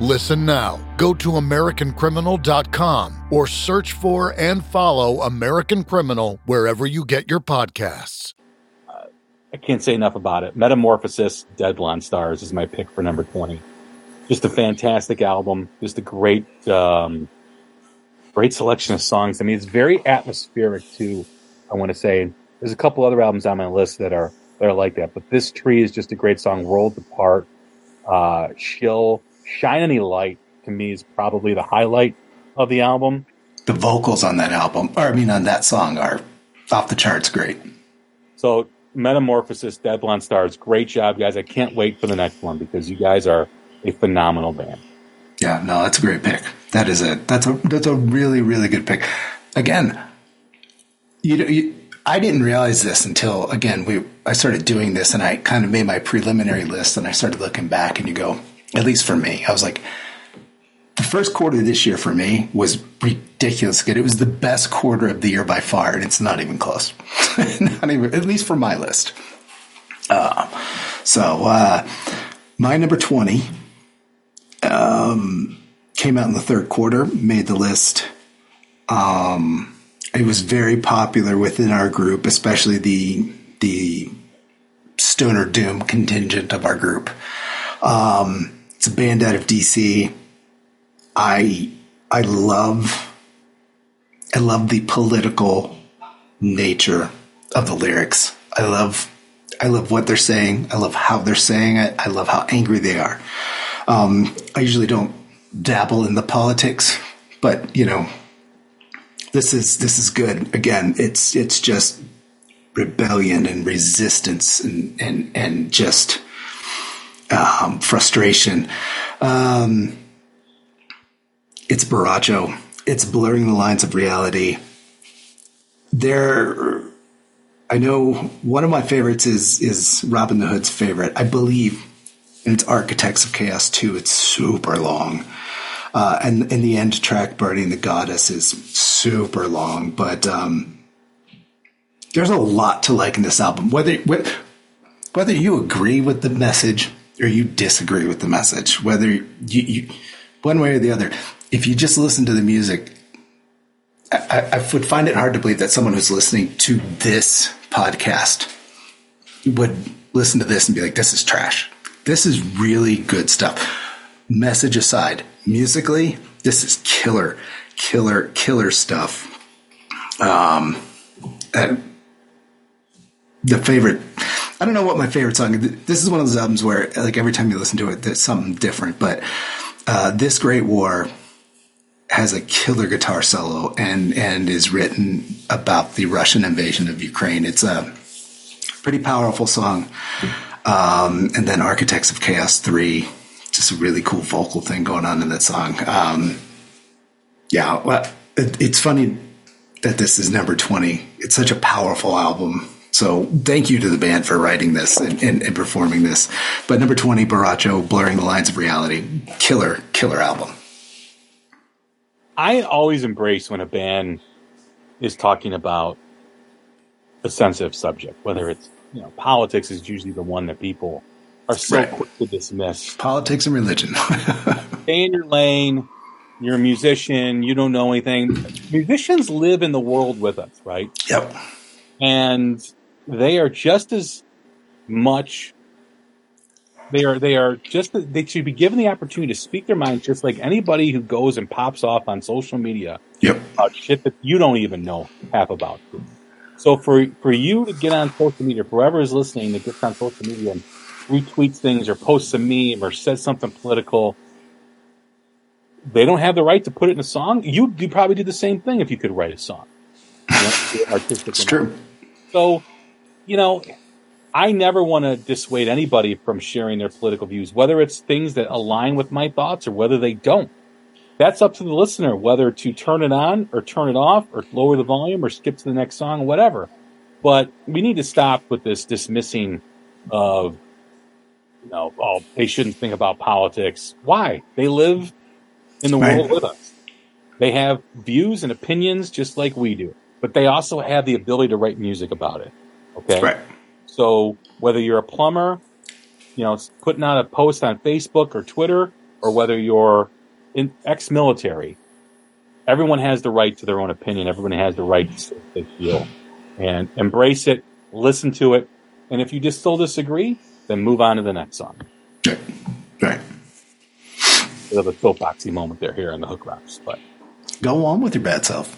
Listen now. Go to AmericanCriminal.com or search for and follow American Criminal wherever you get your podcasts. Uh, I can't say enough about it. Metamorphosis, Dead Blonde Stars is my pick for number 20. Just a fantastic album. Just a great, um, great selection of songs. I mean, it's very atmospheric too. I want to say there's a couple other albums on my list that are that are like that, but this tree is just a great song. Worlds Apart, uh, Chill, Shine Any Light to me is probably the highlight of the album. The vocals on that album, or I mean, on that song, are off the charts great. So, Metamorphosis, Dead Blonde Stars, great job, guys. I can't wait for the next one because you guys are a phenomenal band. Yeah, no, that's a great pick. That is a that's a that's a really really good pick. Again, you, you I didn't realize this until again we I started doing this and I kind of made my preliminary list and I started looking back and you go at least for me I was like the first quarter this year for me was ridiculous good. It was the best quarter of the year by far, and it's not even close. not even, at least for my list. Uh, so, uh, my number 20 um, came out in the third quarter, made the list. Um, it was very popular within our group, especially the the stoner doom contingent of our group. Um, it's a band out of DC. I I love I love the political nature of the lyrics. I love I love what they're saying. I love how they're saying it. I love how angry they are. Um, I usually don't dabble in the politics, but you know, this is this is good. Again, it's it's just rebellion and resistance and and and just um, frustration. Um, it's Borracho. It's blurring the lines of reality. There, I know one of my favorites is is Robin the Hood's favorite. I believe, and it's Architects of Chaos 2. It's super long. Uh, and in the end track, Burning the Goddess is super long, but um, there's a lot to like in this album. Whether whether you agree with the message or you disagree with the message, whether you, you one way or the other, if you just listen to the music, I, I, would find it hard to believe that someone who's listening to this podcast would listen to this and be like, this is trash. This is really good stuff. Message aside, musically, this is killer, killer, killer stuff. Um, the favorite, I don't know what my favorite song. This is one of those albums where, like, every time you listen to it, there's something different. But uh, this Great War has a killer guitar solo and and is written about the Russian invasion of Ukraine. It's a pretty powerful song. Um, and then Architects of Chaos three, just a really cool vocal thing going on in that song. Um, yeah, well, it, it's funny that this is number twenty. It's such a powerful album. So thank you to the band for writing this and, and, and performing this. But number 20, Borracho, Blurring the Lines of Reality, killer, killer album. I always embrace when a band is talking about a sensitive subject, whether it's you know politics is usually the one that people are so right. quick to dismiss. Politics and religion. Stay in your lane. You're a musician. You don't know anything. Musicians live in the world with us, right? Yep. And they are just as much they are they are just they should be given the opportunity to speak their minds just like anybody who goes and pops off on social media yep. about shit that you don't even know half about. So for for you to get on social media, whoever is listening that gets on social media and retweets things or posts a meme or says something political, they don't have the right to put it in a song. You you probably do the same thing if you could write a song. You know, artistic. it's true. So, you know, I never want to dissuade anybody from sharing their political views, whether it's things that align with my thoughts or whether they don't. That's up to the listener, whether to turn it on or turn it off or lower the volume or skip to the next song, whatever. But we need to stop with this dismissing of, you know, oh, they shouldn't think about politics. Why? They live in the right. world with us. They have views and opinions just like we do, but they also have the ability to write music about it. Okay. Right. So whether you're a plumber, you know, putting out a post on Facebook or Twitter, or whether you're in ex-military, everyone has the right to their own opinion. Everyone has the right to say what they feel, and embrace it. Listen to it. And if you just still disagree, then move on to the next song. Right. Right. Bit of a soapboxy moment there here on the hook rocks, but Go on with your bad self.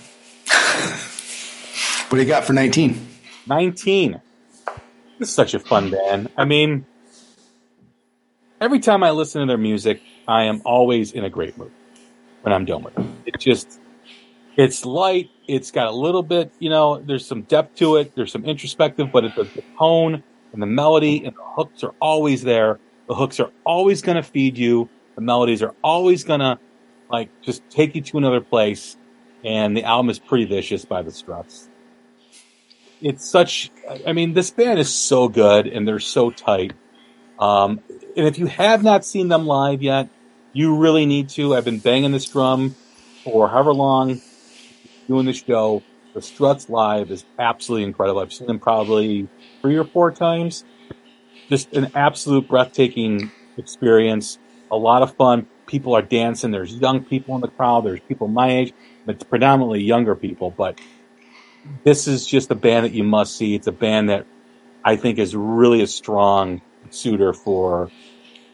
what do you got for 19? 19. This is such a fun band. I mean, every time I listen to their music, I am always in a great mood when I'm done with it. It just, it's light. It's got a little bit, you know, there's some depth to it. There's some introspective, but it, the, the tone and the melody and the hooks are always there. The hooks are always going to feed you. The melodies are always going to like just take you to another place. And the album is pretty vicious by the Struts. It's such, I mean, this band is so good and they're so tight. Um, and if you have not seen them live yet, you really need to. I've been banging this drum for however long doing the show. The Struts live is absolutely incredible. I've seen them probably three or four times. Just an absolute breathtaking experience. A lot of fun. People are dancing. There's young people in the crowd. There's people my age. But it's predominantly younger people, but this is just a band that you must see. It's a band that I think is really a strong suitor for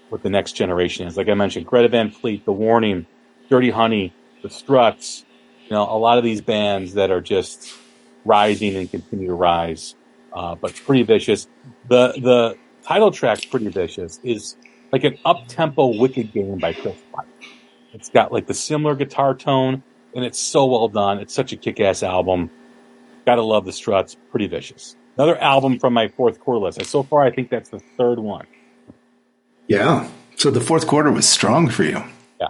what the next generation is. Like I mentioned, Greta Van Fleet, The Warning, Dirty Honey, The Struts, you know, a lot of these bands that are just rising and continue to rise. Uh, but pretty vicious. The the title track, pretty vicious, is like an up tempo wicked game by Chris White. It's got like the similar guitar tone, and it's so well done. It's such a kick ass album. Gotta love the Struts. Pretty vicious. Another album from my fourth quarter list. So far, I think that's the third one. Yeah. So the fourth quarter was strong for you. Yeah.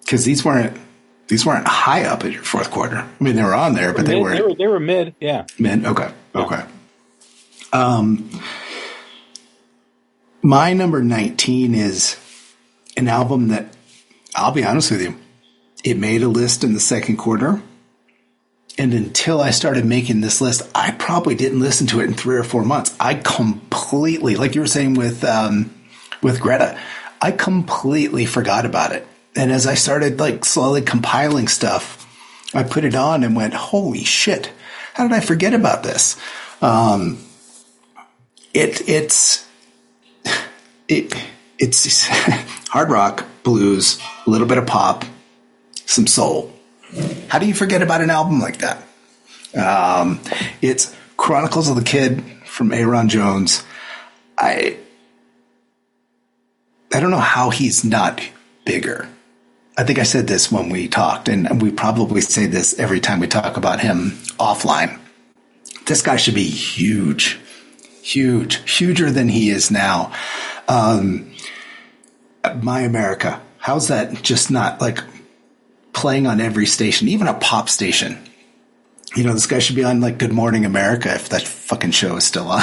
Because these weren't these weren't high up at your fourth quarter. I mean, they were on there, but they weren't They were, they were mid. Yeah. mid. Okay. Okay. Um, my number nineteen is an album that I'll be honest with you, it made a list in the second quarter. And until I started making this list, I probably didn't listen to it in three or four months. I completely, like you were saying with um, with Greta, I completely forgot about it. And as I started like slowly compiling stuff, I put it on and went, "Holy shit! How did I forget about this?" Um, it it's it it's hard rock, blues, a little bit of pop, some soul. How do you forget about an album like that? Um, it's Chronicles of the Kid from Aaron Jones. I I don't know how he's not bigger. I think I said this when we talked, and we probably say this every time we talk about him offline. This guy should be huge, huge, huger than he is now. Um, My America, how's that just not like playing on every station, even a pop station? You know, this guy should be on like Good Morning America if that fucking show is still on.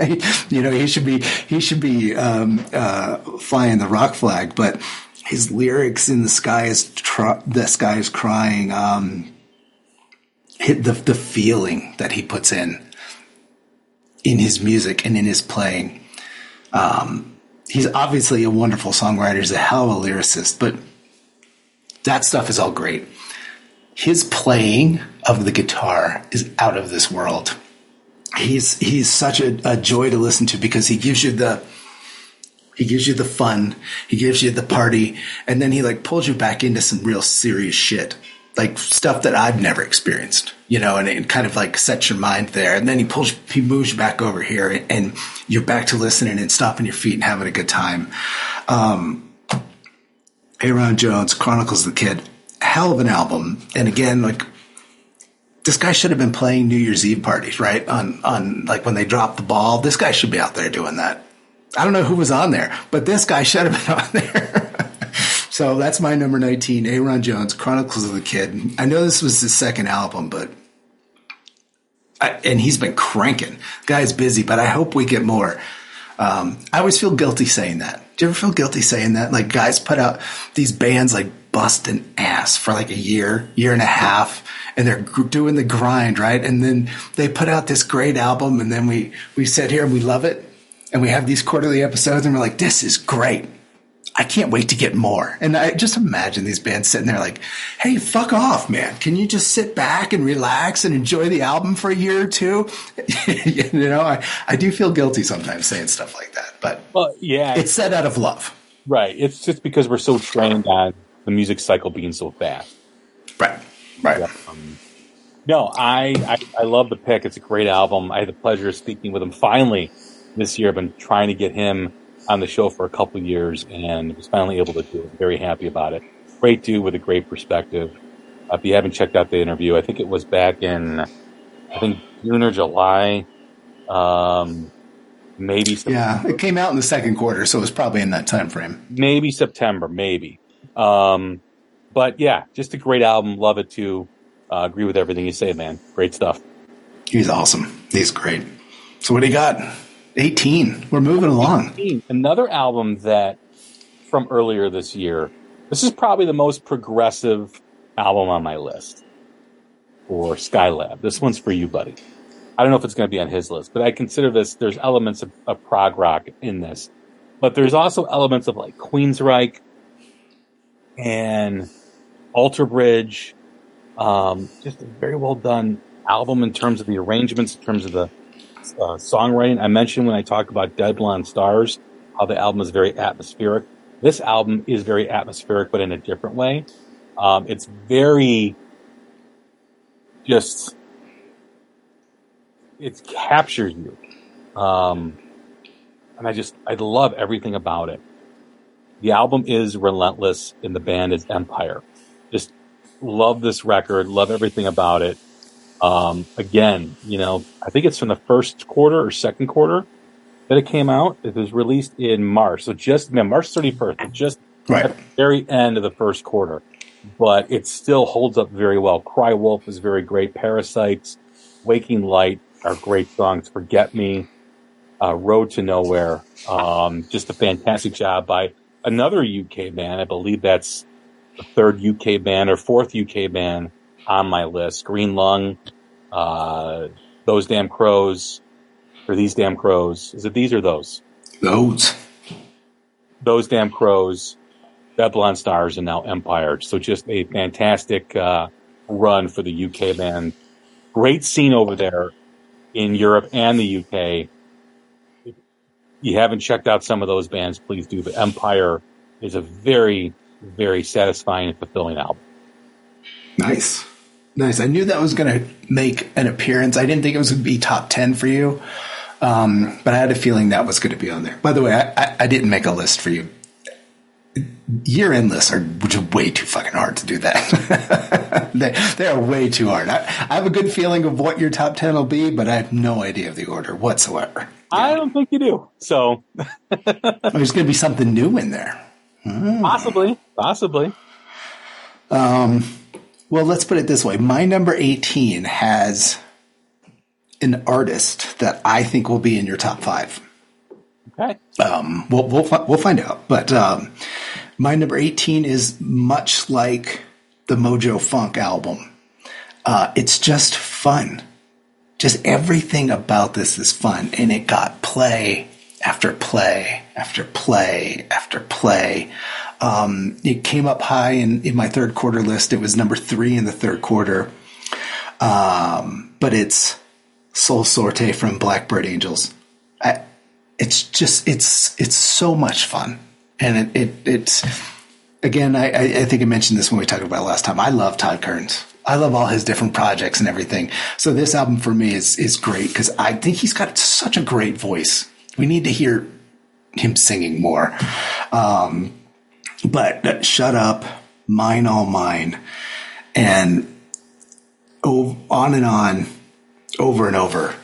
you know, he should be he should be um, uh, flying the rock flag. But his lyrics in the sky is tr- the sky is crying. Um, the the feeling that he puts in in his music and in his playing. Um, he's obviously a wonderful songwriter. He's a hell of a lyricist, but that stuff is all great. His playing of the guitar is out of this world. He's he's such a, a joy to listen to because he gives you the he gives you the fun, he gives you the party, and then he like pulls you back into some real serious shit. Like stuff that I've never experienced, you know, and it kind of like sets your mind there. And then he pulls, he moves you back over here and you're back to listening and stopping your feet and having a good time. Um, Aaron Jones, Chronicles of the Kid, hell of an album. And again, like this guy should have been playing New Year's Eve parties, right? On on like when they drop the ball, this guy should be out there doing that. I don't know who was on there, but this guy should have been on there. so that's my number 19, Aaron Jones, Chronicles of the Kid. I know this was his second album, but I, and he's been cranking. Guy's busy, but I hope we get more. Um, I always feel guilty saying that. Do you ever feel guilty saying that? Like guys put out these bands like bust an ass for like a year, year and a half, and they're doing the grind, right? And then they put out this great album, and then we we sit here and we love it, and we have these quarterly episodes, and we're like, this is great. I can't wait to get more. And I just imagine these bands sitting there like, Hey, fuck off, man. Can you just sit back and relax and enjoy the album for a year or two? you know, I, I do feel guilty sometimes saying stuff like that, but well, yeah, it's said out of love. Right. It's just because we're so trained on the music cycle being so fast. Right. Right. Yeah. Um, no, I, I, I love the pick. It's a great album. I had the pleasure of speaking with him finally this year. I've been trying to get him on the show for a couple years and was finally able to do it. Very happy about it. Great dude with a great perspective. Uh, if you haven't checked out the interview, I think it was back in, I think June or July. Um, maybe. September. Yeah, it came out in the second quarter, so it was probably in that time frame. Maybe September, maybe. Um, but yeah, just a great album. Love it too. Uh, agree with everything you say, man. Great stuff. He's awesome. He's great. So what do you got? 18. We're moving along. 18. Another album that from earlier this year. This is probably the most progressive album on my list for Skylab. This one's for you, buddy. I don't know if it's going to be on his list, but I consider this, there's elements of, of prog rock in this. But there's also elements of like Queensryche and Alter Bridge. Um, just a very well done album in terms of the arrangements, in terms of the uh, songwriting. I mentioned when I talk about Dead Blonde Stars how the album is very atmospheric. This album is very atmospheric, but in a different way. Um, it's very just it captures you, um, and I just I love everything about it. The album is relentless, and the band is Empire. Just love this record, love everything about it. Um, again, you know, I think it's from the first quarter or second quarter that it came out. It was released in March, so just man, March 31st, just right. at the very end of the first quarter. But it still holds up very well. Cry Wolf is very great. Parasites, Waking Light are great songs. Forget Me, uh, Road to Nowhere, um, just a fantastic job by another UK band. I believe that's the third UK band or fourth UK band on my list. Green Lung, uh, Those Damn Crows, or These Damn Crows. Is it these or those? Those. Those Damn Crows, Blonde Stars, and now Empire. So just a fantastic uh, run for the UK band. Great scene over there in Europe and the UK. If you haven't checked out some of those bands, please do. But Empire is a very, very satisfying and fulfilling album. Nice. Nice. I knew that was going to make an appearance. I didn't think it was going to be top 10 for you. Um, but I had a feeling that was going to be on there. By the way, I, I, I didn't make a list for you. Year end lists are way too fucking hard to do that. they, they are way too hard. I, I, have a good feeling of what your top 10 will be, but I have no idea of the order whatsoever. Yeah. I don't think you do. So there's going to be something new in there. Hmm. Possibly. Possibly. Um, well, let's put it this way. My number 18 has an artist that I think will be in your top five. Okay. Um, we'll, we'll, we'll find out. But um, my number 18 is much like the Mojo Funk album. Uh, it's just fun. Just everything about this is fun. And it got play after play after play after play. Um, it came up high in, in my third quarter list. It was number three in the third quarter. Um, but it's Solsorte from Blackbird Angels. I, it's just, it's, it's so much fun. And it, it it's, again, I, I think I mentioned this when we talked about last time. I love Todd Kerns. I love all his different projects and everything. So this album for me is, is great because I think he's got such a great voice. We need to hear him singing more. Um, but shut up, mine all mine, and on and on, over and over.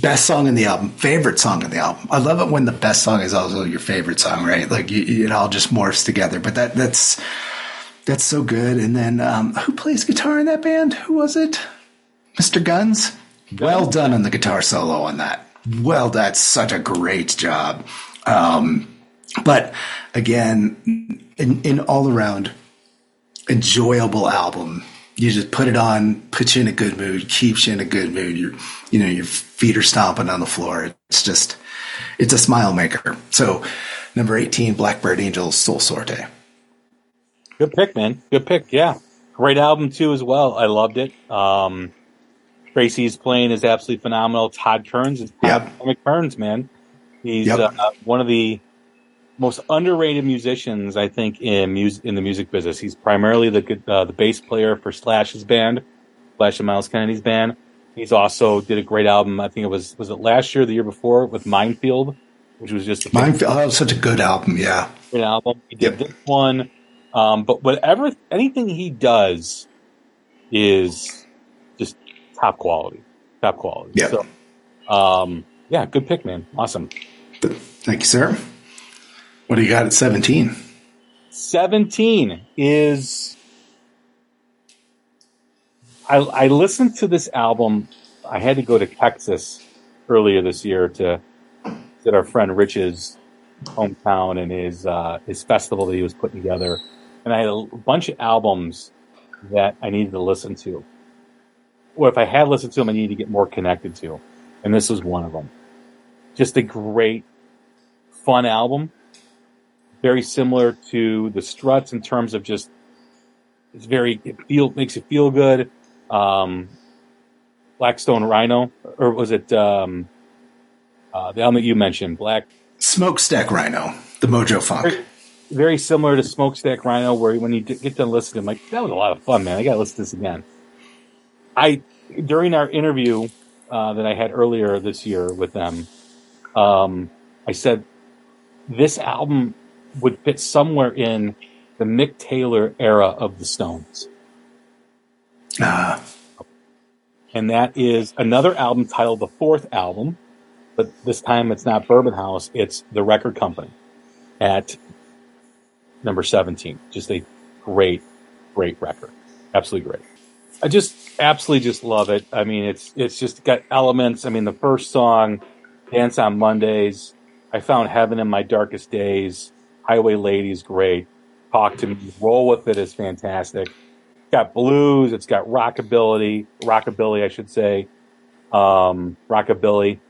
Best song in the album, favorite song in the album. I love it when the best song is also your favorite song, right? Like you, it all just morphs together. But that that's that's so good. And then um, who plays guitar in that band? Who was it? Mr. Guns. Well done on the guitar solo on that. Well, that's such a great job. Um, but again, in, in all around enjoyable album. You just put it on, puts you in a good mood, keeps you in a good mood. Your, you know, your feet are stomping on the floor. It's just, it's a smile maker. So Number 18, Blackbird Angels, Solsorte. Good pick, man. Good pick. Yeah. Great album, too, as well. I loved it. Um, Tracii's playing is absolutely phenomenal. Todd Kerns is Todd yep. Kerns, man. He's yep. uh, one of the most underrated musicians, I think, in music in the music business. He's primarily the uh, the bass player for Slash's band, Slash and Myles Kennedy's band. He's also did a great album. I think it was was it last year, the year before, with Minefield, which was just a Minefield. Oh, such a good album. Yeah, good album. He did yep. this one, um, but whatever anything he does is just top quality, top quality. Yeah. So, um, yeah, good pick, man. Awesome. Thank you, sir. What do you got at 17? 17 is. I, I listened to this album. I had to go to Texas earlier this year to visit our friend Rich's hometown and his uh, his festival that he was putting together. And I had a bunch of albums that I needed to listen to. Or if I had listened to them, I needed to get more connected to. And this was one of them. Just a great, fun album very similar to the Struts in terms of just it's very it feel makes you feel good. Um, Blackstone Rhino, or was it um, uh, the album that you mentioned, Black Smokestack Rhino, the Mojo Funk. Very, very similar to Smokestack Rhino, where when you get done listening, I'm like that was a lot of fun, man. I got to listen to this again. I during our interview uh, that I had earlier this year with them, um, I said this album would fit somewhere in the Mick Taylor era of the Stones. Ah. And that is another album titled The Fourth Album, but this time it's not Bourbon House, it's The Record Company at number 17. Just a great, great record. Absolutely great. I just absolutely just love it. I mean, it's it's just got elements. I mean, the first song, "Dance on Mondays," I found heaven in my darkest days. Highway Lady's great. Talk to Me, Roll with It is fantastic. It's got blues, it's got rockability, rockabilly, I should say, um, rockabilly,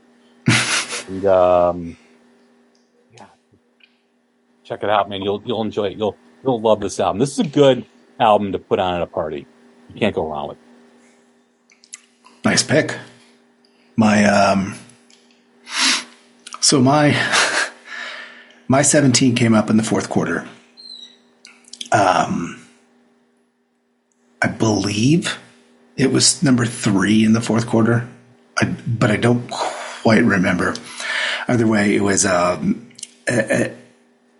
and um, yeah, check it out, man. You'll you'll enjoy it. You'll you'll love this album. This is a good album to put on at a party. You can't go wrong with. It. Nice pick. My um, so my my 17 came up in the fourth quarter. Um, I believe it was number three in the fourth quarter, I, but I don't quite remember. Either way, it was um, a, a,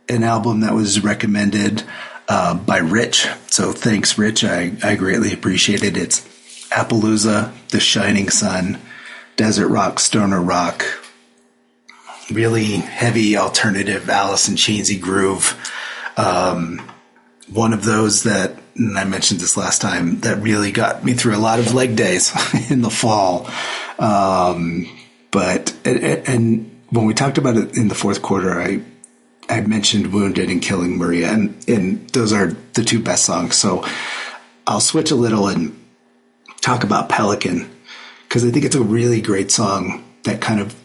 an album that was recommended uh, by Rich. So thanks, Rich. I, I greatly appreciate it. It's Appaloosa, The Shining Sun, Desert Rock, Stoner Rock, really heavy alternative Alice in Chainsy groove. Um, one of those that, and I mentioned this last time, that really got me through a lot of leg days in the fall. Um, but, and, when we talked about it in the fourth quarter, I, I mentioned Wounded and Killing Maria, and, and those are the two best songs. So I'll switch a little and talk about Pelican because I think it's a really great song that kind of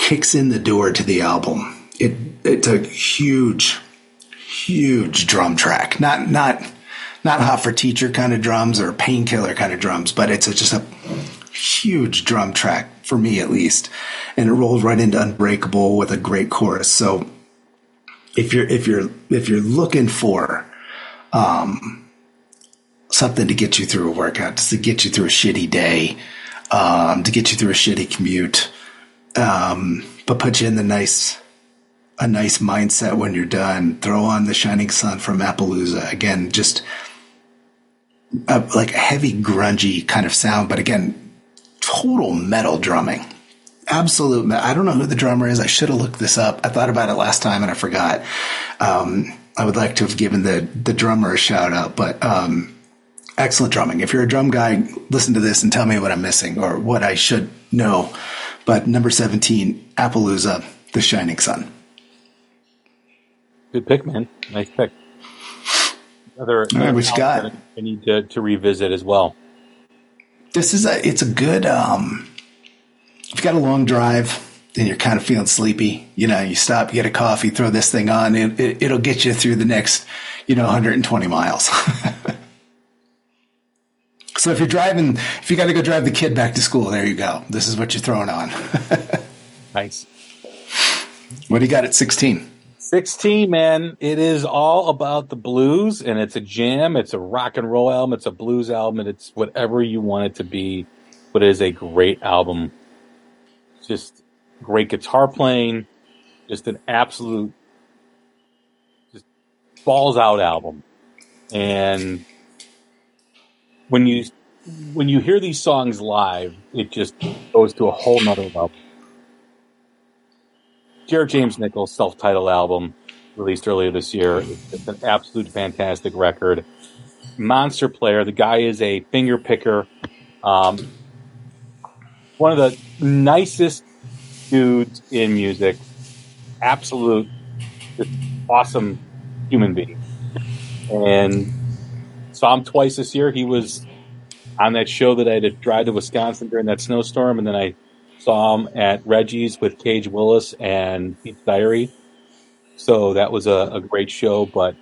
kicks in the door to the album. It it's a huge, huge drum track. Not not not hot for teacher kind of drums or painkiller kind of drums, but it's a, just a huge drum track for me at least. And it rolls right into Unbreakable with a great chorus. So if you're if you're if you're looking for um, something to get you through a workout, just to get you through a shitty day, um, to get you through a shitty commute, um, but put you in the nice, a nice mindset when you're done. Throw on the Shining Sun from Appaloosa again, just a, like a heavy grungy kind of sound, but again, total metal drumming. Absolute. I don't know who the drummer is. I should have looked this up. I thought about it last time and I forgot. Um, I would like to have given the the drummer a shout out, but um, excellent drumming. If you're a drum guy, listen to this and tell me what I'm missing or what I should know. But number 17, Appaloosa, The Shining Sun. Good pick, man. Nice pick. Another, All right, what you got? I need to, to revisit as well. This is a, it's a good, um, if you've got a long drive, and you're kind of feeling sleepy, you know, you stop, you get a coffee, throw this thing on, and it, it'll get you through the next, you know, 120 miles. so if you're driving, if you got to go drive the kid back to school, there you go. This is what you're throwing on. nice. What do you got at 16? 16, man. It is all about the blues, and it's a jam. It's a rock and roll album. It's a blues album, and it's whatever you want it to be. But it is a great album. Just great guitar playing. Just an absolute, just balls out album. And when you when you hear these songs live, it just goes to a whole nother level. Jared James Nichols' self-titled album released earlier this year. It's an absolute fantastic record. Monster player. The guy is a finger picker. Um, one of the nicest dudes in music. Absolute, awesome human being. And saw him twice this year. He was on that show that I had to drive to Wisconsin during that snowstorm, and then I saw him at Reggie's with Cage Willis and Pete's Diary. So that was a, a great show. But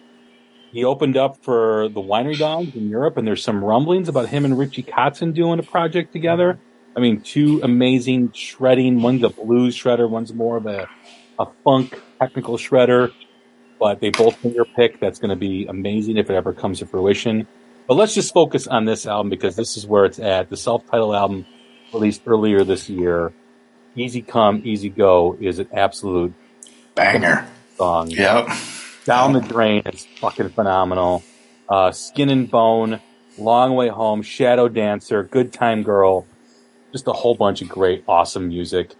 he opened up for the Winery Dogs in Europe, and there's some rumblings about him and Richie Kotzen doing a project together. I mean, two amazing shredding. One's a blues shredder, one's more of a, a funk technical shredder. But they both finger pick. That's going to be amazing if it ever comes to fruition. But let's just focus on this album because this is where it's at. The self-titled album released earlier this year. Easy Come, Easy Go is an absolute banger song. Yep. Down the Drain is fucking phenomenal. Uh, Skin and Bone, Long Way Home, Shadow Dancer, Good Time Girl, just a whole bunch of great, awesome music.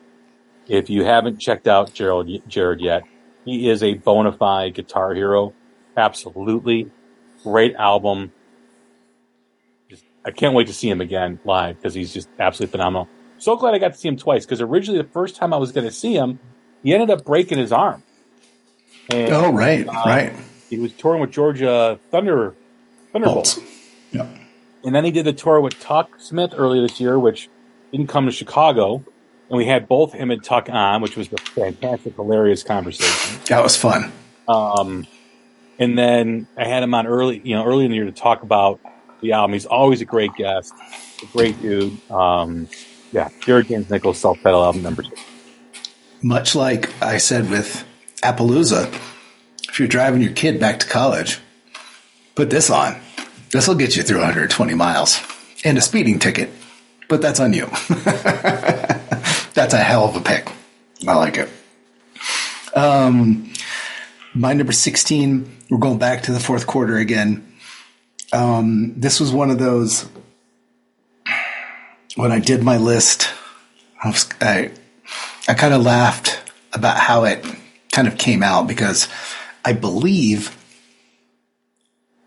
If you haven't checked out Gerald, Jared yet, he is a bona fide guitar hero. Absolutely. Great album. Just, I can't wait to see him again live because he's just absolutely phenomenal. So glad I got to see him twice because originally the first time I was going to see him, he ended up breaking his arm. And, oh, right, uh, right. He was touring with Georgia Thunder Thunderbolts. Yeah. And then he did the tour with Tuk Smith earlier this year, which didn't come to Chicago. And we had both him and Tuk on, which was a fantastic, hilarious conversation. That was fun. Um, and then I had him on early, you know, early in the year to talk about the album. He's always a great guest, a great dude. Um, yeah, Jared James Nichols self-titled album number two. Much like I said with Appaloosa, if you're driving your kid back to college, put this on. This will get you through 120 miles and a speeding ticket, but that's on you. that's a hell of a pick. I like it. Um, my number 16, we're going back to the fourth quarter again. Um, this was one of those, when I did my list, I, was, I, I kind of laughed about how it kind of came out because I believe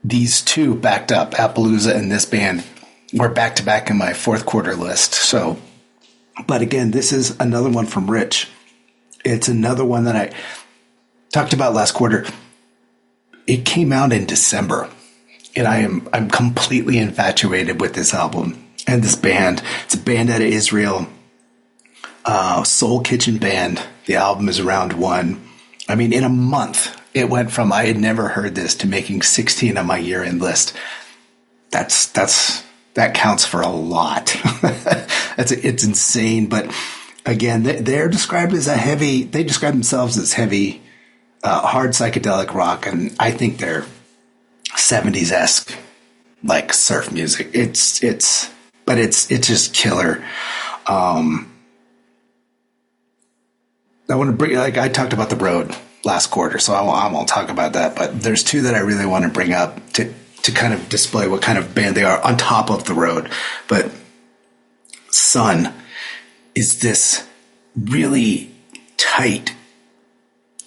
these two backed up, Appaloosa and this band, were back to back in my fourth quarter list. So, but again, this is another one from Rich. It's another one that I talked about last quarter. It came out in December, and I am I'm completely infatuated with this album and this band. It's a band out of Israel, uh, Soul Kitchen band. The album is around one. I mean, in a month, it went from I had never heard this to making 16 on my year end list. That's that's that counts for a lot. that's it's insane. But again, they're described as a heavy. They describe themselves as heavy, uh, hard psychedelic rock, and I think they're 70s esque, like surf music. It's it's, but it's it's just killer. Um, I want to bring like I talked about the road last quarter, so I won't, I won't talk about that. But there's two that I really want to bring up to to kind of display what kind of band they are on top of the road. But Sun is this really tight,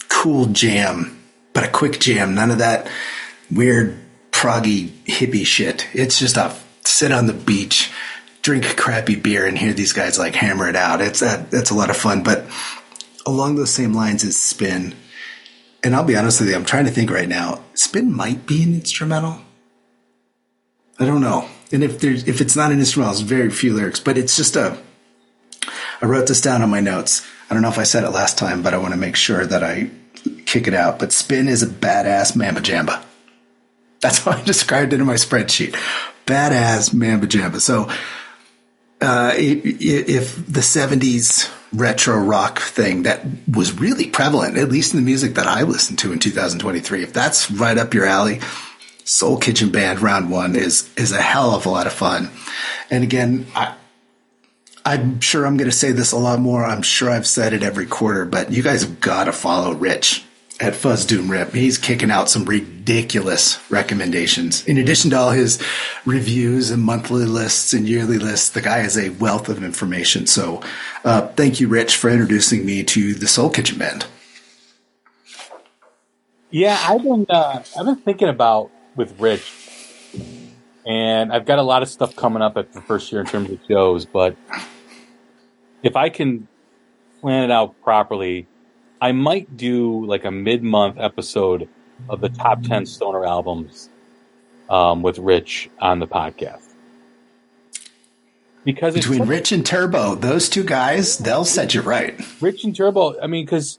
cool jam, but a quick jam. None of that weird, proggy, hippie shit. It's just a sit on the beach, drink crappy beer, and hear these guys like hammer it out. It's uh, a, that's a lot of fun. But along those same lines is Spin and I'll be honest with you, I'm trying to think right now. Spin might be an instrumental. I don't know. And if there's if it's not an instrumental, it's very few lyrics, but it's just a I wrote this down on my notes. I don't know if I said it last time, but I want to make sure that I kick it out. But Spin is a badass mamba jamba. That's how I described it in my spreadsheet. Badass mamba jamba. So, uh, if the 70s retro rock thing that was really prevalent, at least in the music that I listened to in 2023, if that's right up your alley, Soul Kitchen Band round one is, is a hell of a lot of fun. And again, I, I'm sure I'm going to say this a lot more. I'm sure I've said it every quarter, but you guys have got to follow Rich at Fuzz Doom Rip. He's kicking out some ridiculous recommendations. In addition to all his reviews and monthly lists and yearly lists, the guy is a wealth of information. So, uh, thank you, Rich, for introducing me to the Soul Kitchen Band. Yeah, I've been uh, I've been thinking about with Rich, and I've got a lot of stuff coming up at the first year in terms of shows. But if I can plan it out properly, I might do like a mid-month episode of the top ten stoner albums um, with Rich on the podcast. Because between Rich and Turbo, those two guys, they'll set you right. Rich and Turbo, I mean, because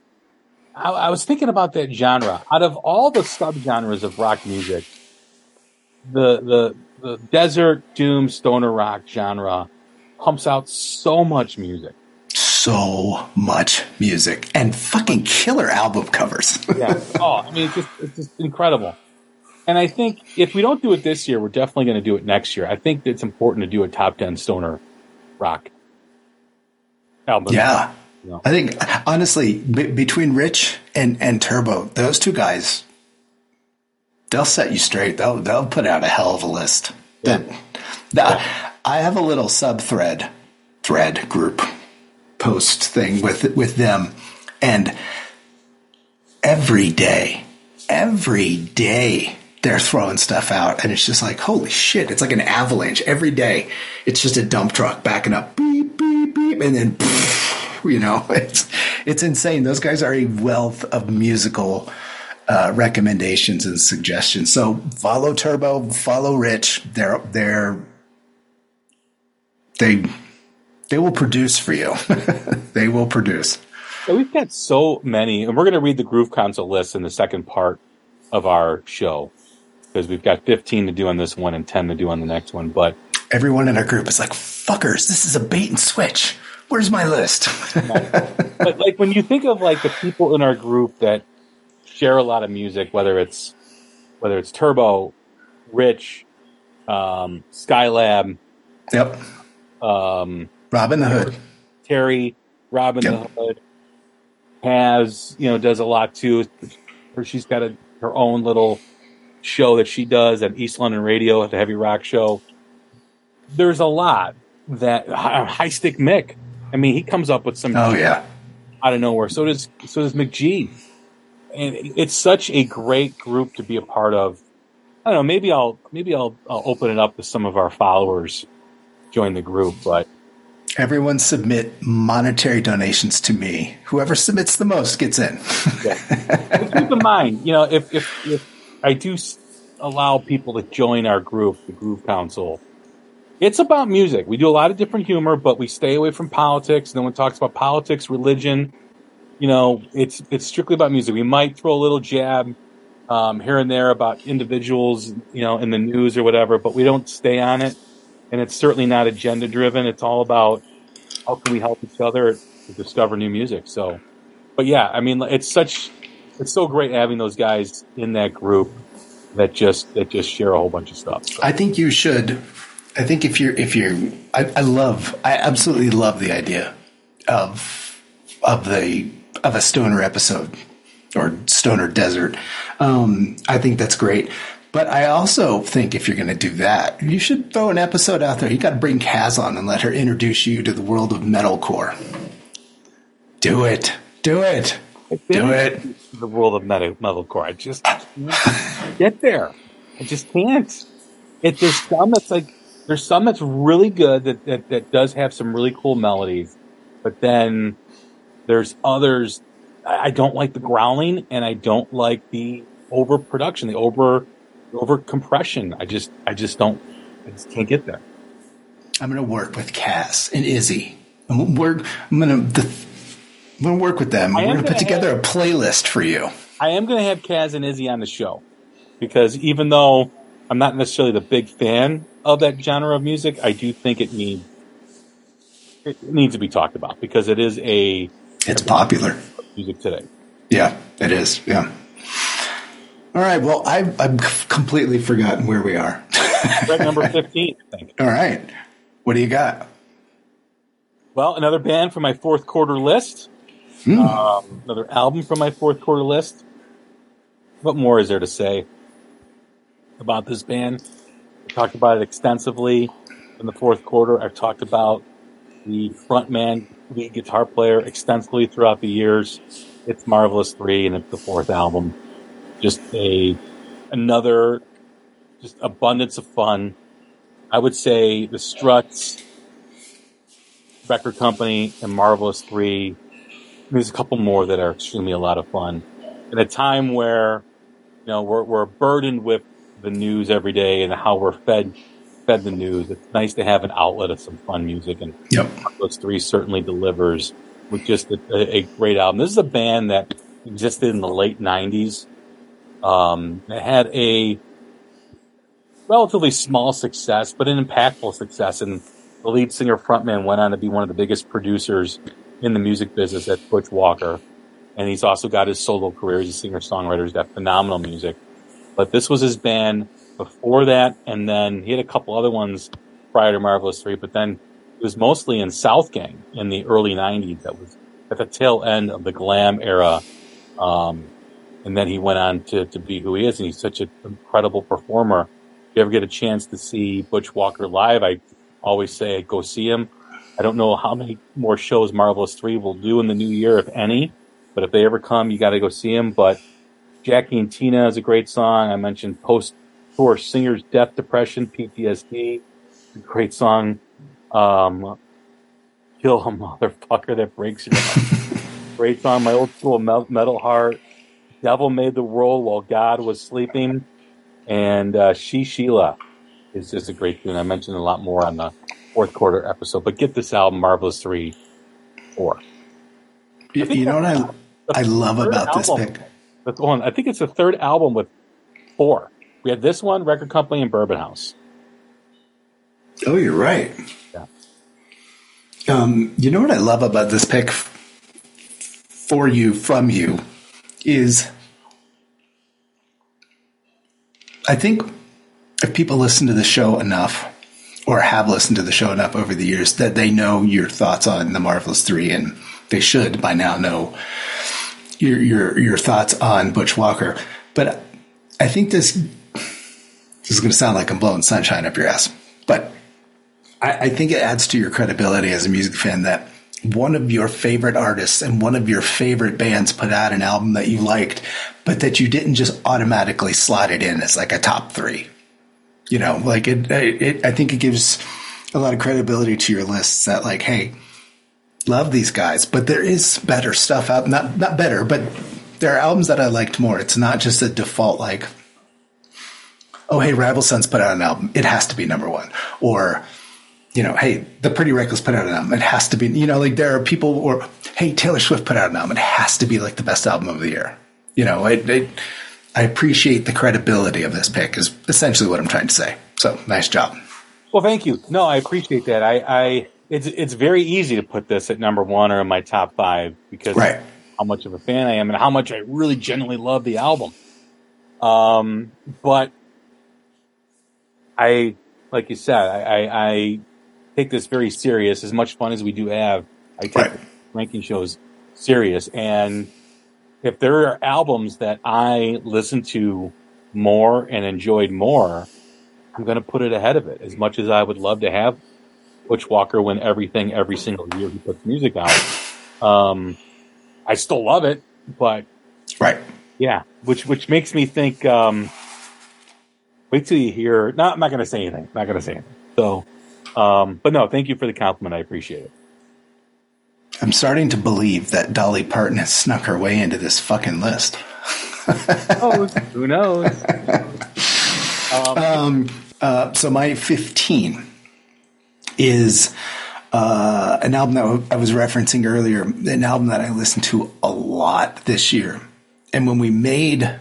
I, I, was thinking about that genre. Out of all the subgenres of rock music, the the the desert doom stoner rock genre pumps out so much music so much music and fucking killer album covers. yeah. Oh, I mean, it's just, it's just incredible. And I think if we don't do it this year, we're definitely going to do it next year. I think it's important to do a top 10 stoner rock album. Yeah. You know? I think, honestly, b- between Rich and, and Turbo, those two guys, they'll set you straight. They'll, they'll put out a hell of a list. Yeah. That, yeah. I have a little sub thread, thread group post thing with with them, and every day, every day they're throwing stuff out, and it's just like holy shit! It's like an avalanche every day. It's just a dump truck backing up, beep beep beep, and then you know it's it's insane. Those guys are a wealth of musical. Uh, recommendations and suggestions. So follow Turbo, follow Rich. They're they're they they will produce for you. they will produce. Yeah, we've got so many, and we're going to read the Groove Council list in the second part of our show because we've got 15 to do on this one and 10 to do on the next one. But everyone in our group is like, fuckers, this is a bait and switch. Where's my list? but like when you think of like the people in our group that share a lot of music, whether it's whether it's Turbo, Rich, um, Skylab, yep, um, Robin the Hood. Terry, Robin yep. the Hood has, you know, does a lot too. Or she's got a, her own little show that she does at East London Radio at the Heavy Rock Show. There's a lot that High Stick Mick. I mean, he comes up with some. Oh yeah. Out of nowhere. So does so does McG. And it's such a great group to be a part of. I don't know. Maybe I'll maybe I'll, I'll open it up to some of our followers join the group, but Everyone submit monetary donations to me. Whoever submits the most gets in. yeah. keep in mind, you know, if, if, if I do allow people to join our group, the Groove Council, it's about music. We do a lot of different humor, but we stay away from politics. No one talks about politics, religion. You know, it's it's strictly about music. We might throw a little jab um, here and there about individuals, you know, in the news or whatever, but we don't stay on it and it's certainly not agenda driven. It's all about how can we help each other to discover new music. So, but yeah, I mean, it's such it's so great having those guys in that group that just that just share a whole bunch of stuff. So. I think you should. I think if you're if you're, I, I love, I absolutely love the idea of of the of a stoner episode or stoner desert. Um, I think that's great. But I also think if you're going to do that, you should throw an episode out there. You got to bring Kaz on and let her introduce you to the world of metalcore. Do it. Do it. Do it. The world of metal, metalcore. I just get there. I just can't. It, there's some that's like, there's some that's really good that, that, that does have some really cool melodies. But then there's others. I don't like the growling and I don't like the overproduction, the over over compression. I just, I just don't, I just can't get there. I'm going to work with Cass and Izzy. I'm, we're, I'm going to, I'm going to work with them. We're going to put together have- a playlist for you. I am going to have Kaz and Izzy on the show because even though I'm not necessarily the big fan of that genre of music, I do think it needs it needs to be talked about because it is a It's popular. music today. Yeah, it is. Yeah. All right. Well, I, I've completely forgotten where we are. Track number 15, I think. All right. What do you got? Well, another band from my fourth quarter list. Um, another album from my fourth quarter list. What more is there to say about this band? I talked about it extensively in the fourth quarter. I've talked about the frontman, lead guitar player extensively throughout the years. It's Marvelous Three, and it's the fourth album. Just a another, just abundance of fun. I would say the Struts, Record Company, and Marvelous Three. There's a couple more that are extremely a lot of fun. In a time where, you know, we're, we're burdened with the news every day and how we're fed fed the news. It's nice to have an outlet of some fun music, and Yep. Marvelous Three certainly delivers with just a, a, a great album. This is a band that existed in the late '90s. Um, it had a relatively small success, but an impactful success. And the lead singer frontman went on to be one of the biggest producers in the music business at Butch Walker. And he's also got his solo career as a singer songwriter. He's got phenomenal music. But this was his band before that. And then he had a couple other ones prior to Marvelous Three. But then it was mostly in Southgang in the early 90s. That was at the tail end of the glam era. Um, and then he went on to, to be who he is. And he's such an incredible performer if you ever get a chance to see Butch Walker live, I always say go see him. I don't know how many more shows Marvelous 3 will do in the new year, if any, but if they ever come, you got to go see him. But Jackie and Tina is a great song. I mentioned post tour singers, death, depression, PTSD. Great song. Um, Kill a motherfucker that breaks your heart. great song. My old school metal heart. Devil made the world while God was sleeping and uh, She Sheila is just a great tune. I mentioned a lot more on the fourth quarter episode, but get this album, Marvelous Three, four. You, you know what I, I love about this album. pick? That's one. I think it's the third album with four. We had this one, Record Company, and Bourbon House. Oh, you're right. Yeah. Um, you know what I love about this pick for you, from you, is I think if people listen to the show enough or have listened to the show enough over the years that they know your thoughts on the Marvelous Three, and they should by now know your your your thoughts on Butch Walker. But I think this this is going to sound like I'm blowing sunshine up your ass, but I, I think it adds to your credibility as a music fan that one of your favorite artists and one of your favorite bands put out an album that you liked, but that you didn't just automatically slot it in as like a top three. You know, like it, it, I think it gives a lot of credibility to your lists that like, hey, love these guys, but there is better stuff out. Not not better, but there are albums that I liked more. It's not just a default like, oh hey, Rival Sons put out an album, it has to be number one, or you know, hey, the Pretty Reckless put out an album, it has to be. You know, like there are people, or hey, Taylor Swift put out an album, it has to be like the best album of the year. You know, it, it I appreciate the credibility of this pick is essentially what I'm trying to say. So nice job. Well, thank you. No, I appreciate that. I, I it's it's very easy to put this at number one or in my top five because Right. how much of a fan I am and how much I really genuinely love the album. Um, but I, like you said, I, I, I take this very serious. As much fun as we do have, I take Right. ranking shows serious. And if there are albums that I listen to more and enjoyed more, I'm going to put it ahead of it. As much as I would love to have Butch Walker win everything every single year he puts music out, um, I still love it. But Right. yeah, which which makes me think. Um, wait till you hear. No, I'm not going to say anything. Not going to say anything. So, um, but no, thank you for the compliment. I appreciate it. I'm starting to believe that Dolly Parton has snuck her way into this fucking list. Oh, who knows? Um, uh, so my 15 is uh, an album that I was referencing earlier, an album that I listened to a lot this year. And when we made,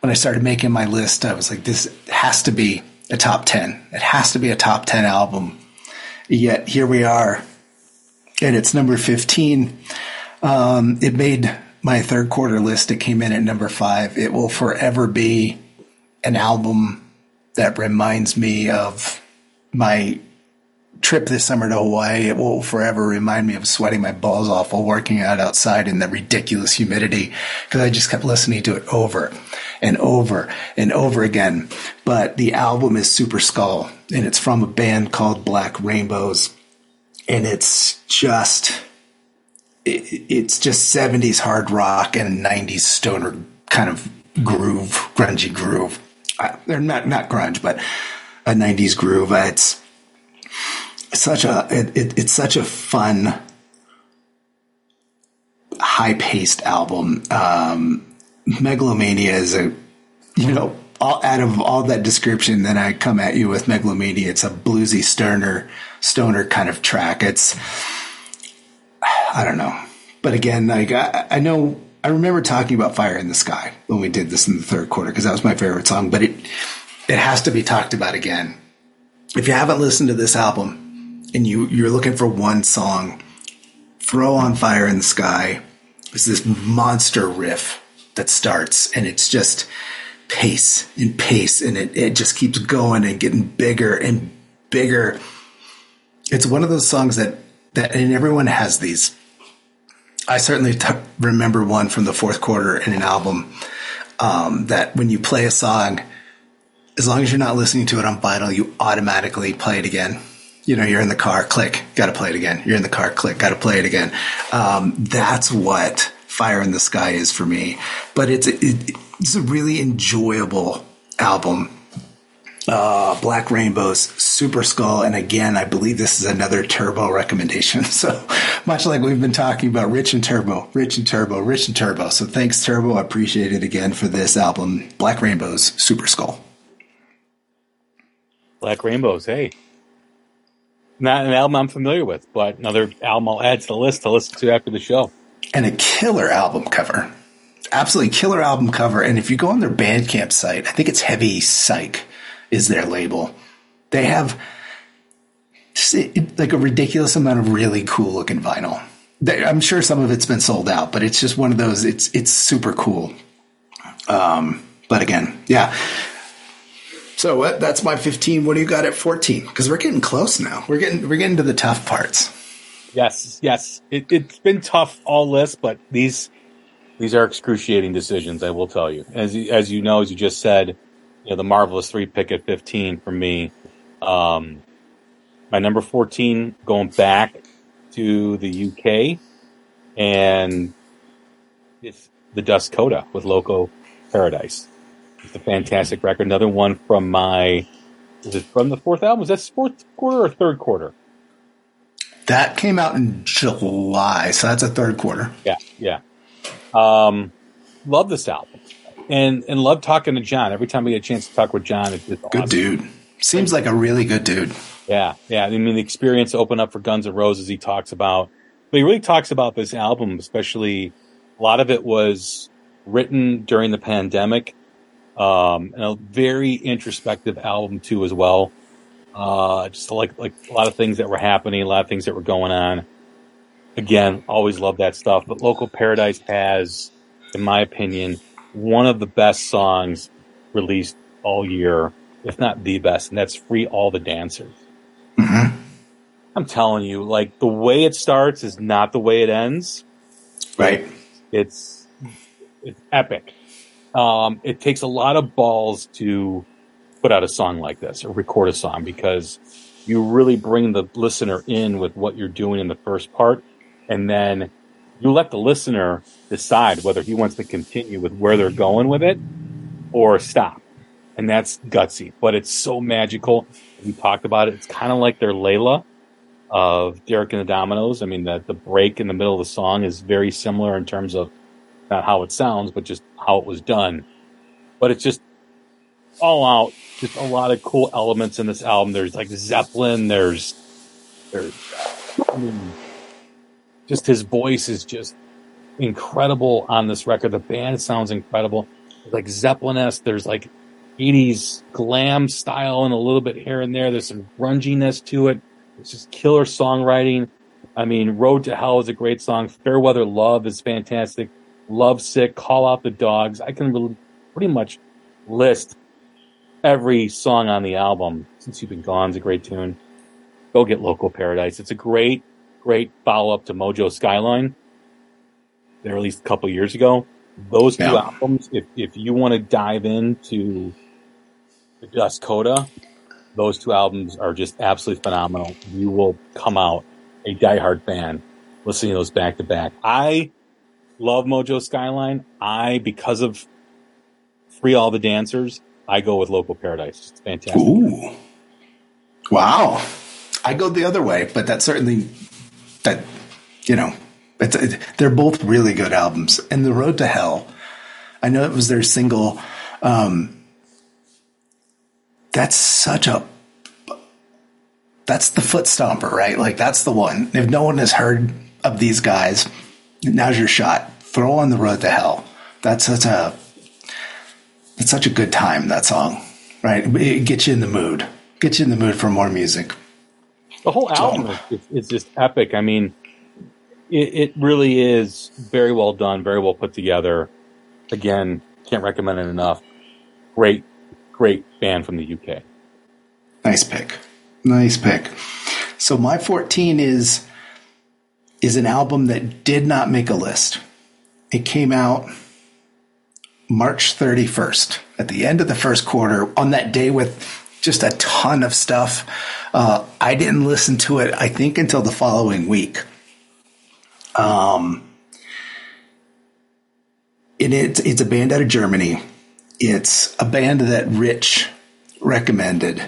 when I started making my list, I was like, this has to be a top 10. It has to be a top 10 album. Yet here we are, and it's number 15. Um, it made my third quarter list. It came in at number five. It will forever be an album that reminds me of my trip this summer to Hawaii. It will forever remind me of sweating my balls off while working out outside in the ridiculous humidity because I just kept listening to it over and over and over again. But the album is Super Skull and it's from a band called Black Rainbows. And it's just, it, it's just 70s hard rock and 90s stoner kind of groove, grungy groove. Uh, they're not, not grunge, but a 90s groove. It's, such a it, it, it's such a fun high paced album. Um, megalomania is a you know all, out of all that description then i come at you with megalomania it's a bluesy stoner stoner kind of track. It's i don't know. But again like i, I know i remember talking about fire in the sky when we did this in the third quarter because that was my favorite song but it it has to be talked about again. If you haven't listened to this album and you you're looking for one song, throw on Fire in the Sky. It's this monster riff that starts, and it's just pace and pace, and it, it just keeps going and getting bigger and bigger. It's one of those songs that that and everyone has these. I certainly t- remember one from the fourth quarter in an album um, that when you play a song, as long as you're not listening to it on vinyl, you automatically play it again you know, you're in the car, click, got to play it again. You're in the car, click, got to play it again. Um, that's what Fire in the Sky is for me. But it's it, it's a really enjoyable album. Uh, Black Rainbows, Super Skull, and again, I believe this is another Turbo recommendation. So much like we've been talking about Rich and Turbo, Rich and Turbo, Rich and Turbo. So thanks, Turbo. I appreciate it again for this album, Black Rainbows, Super Skull. Black Rainbows, hey, not an album I'm familiar with, but another album I'll add to the list to listen to after the show. And a killer album cover. Absolutely killer album cover. And if you go on their Bandcamp site, I think it's Heavy Psych is their label. They have like a ridiculous amount of really cool looking vinyl. I'm sure some of it's been sold out, but it's just one of those. It's it's super cool. Um, but again, yeah, so what? That's my 15. What do you got at 14? Because we're getting close now. We're getting we're getting to the tough parts. Yes, yes. It, has been tough all lists, but these these are excruciating decisions. I will tell you. As as you know, as you just said, you know the marvelous three pick at 15 for me. Um, my number 14 going back to the UK, and it's the Dust Coda with Loco Paradise. It's a fantastic record. Another one from my, is it from the fourth album? Is that fourth quarter or third quarter? That came out in July, so that's a third quarter. Yeah, yeah. Um, love this album, and and love talking to John. Every time we get a chance to talk with John, it's, it's good awesome. dude. Seems like a really good dude. Yeah, yeah. I mean, the experience open up for Guns N' Roses. He talks about, but he really talks about this album, especially a lot of it was written during the pandemic um, and a very introspective album too, as well. Uh, just like like a lot of things that were happening, a lot of things that were going on. Again, always love that stuff. But Loco Paradise has, in my opinion, one of the best songs released all year, if not the best, and that's "Free All the Dancers." Mm-hmm. I'm telling you, like the way it starts is not the way it ends. Right. It's it's epic. Um, it takes a lot of balls to put out a song like this or record a song because you really bring the listener in with what you're doing in the first part, and then you let the listener decide whether he wants to continue with where they're going with it or stop. And that's gutsy, but it's so magical. We talked about it. It's kind of like their Layla of Derek and the Dominos. I mean, the, the break in the middle of the song is very similar in terms of not how it sounds, but just how it was done. But it's just all out, just a lot of cool elements in this album. There's like Zeppelin, there's there's I mean, just his voice is just incredible on this record. The band sounds incredible. Like Zeppelin-esque. There's like 80s glam style and a little bit here and there. There's some grunginess to it. It's just killer songwriting. I mean, Road to Hell is a great song. Fairweather Love is fantastic. Love Sick, Call Out the Dogs. I can really, pretty much list every song on the album. Since You've Been Gone is a great tune. Go get Loco Paradise. It's a great, great follow up to Mojo Skyline. They released a couple years ago. Those two yeah. albums, if, if you want to dive into the Dust Coda, those two albums are just absolutely phenomenal. You will come out a diehard fan listening to those back to back. I love Mojo Skyline. I, because of Free All the Dancers, I go with Loco Paradise. It's fantastic. Ooh. Wow. I go the other way, but that certainly, that, you know, it, they're both really good albums. And The Road to Hell, I know it was their single. Um, that's such a that's the foot stomper, right? Like that's the one. If no one has heard of these guys, now's your shot. Throw on the road to hell. That's such a it's such a good time that song, right? It gets you in the mood. Gets you in the mood for more music. The whole album so, is, is just epic. I mean, it, it really is very well done, very well put together. Again, can't recommend it enough. Great, great band from the UK. Nice pick. Nice pick. So my 14 is is an album that did not make a list. It came out March 31st at the end of the first quarter on that day with just a ton of stuff. Uh, I didn't listen to it, I think, until the following week. Um, and it's, it's a band out of Germany. It's a band that Rich recommended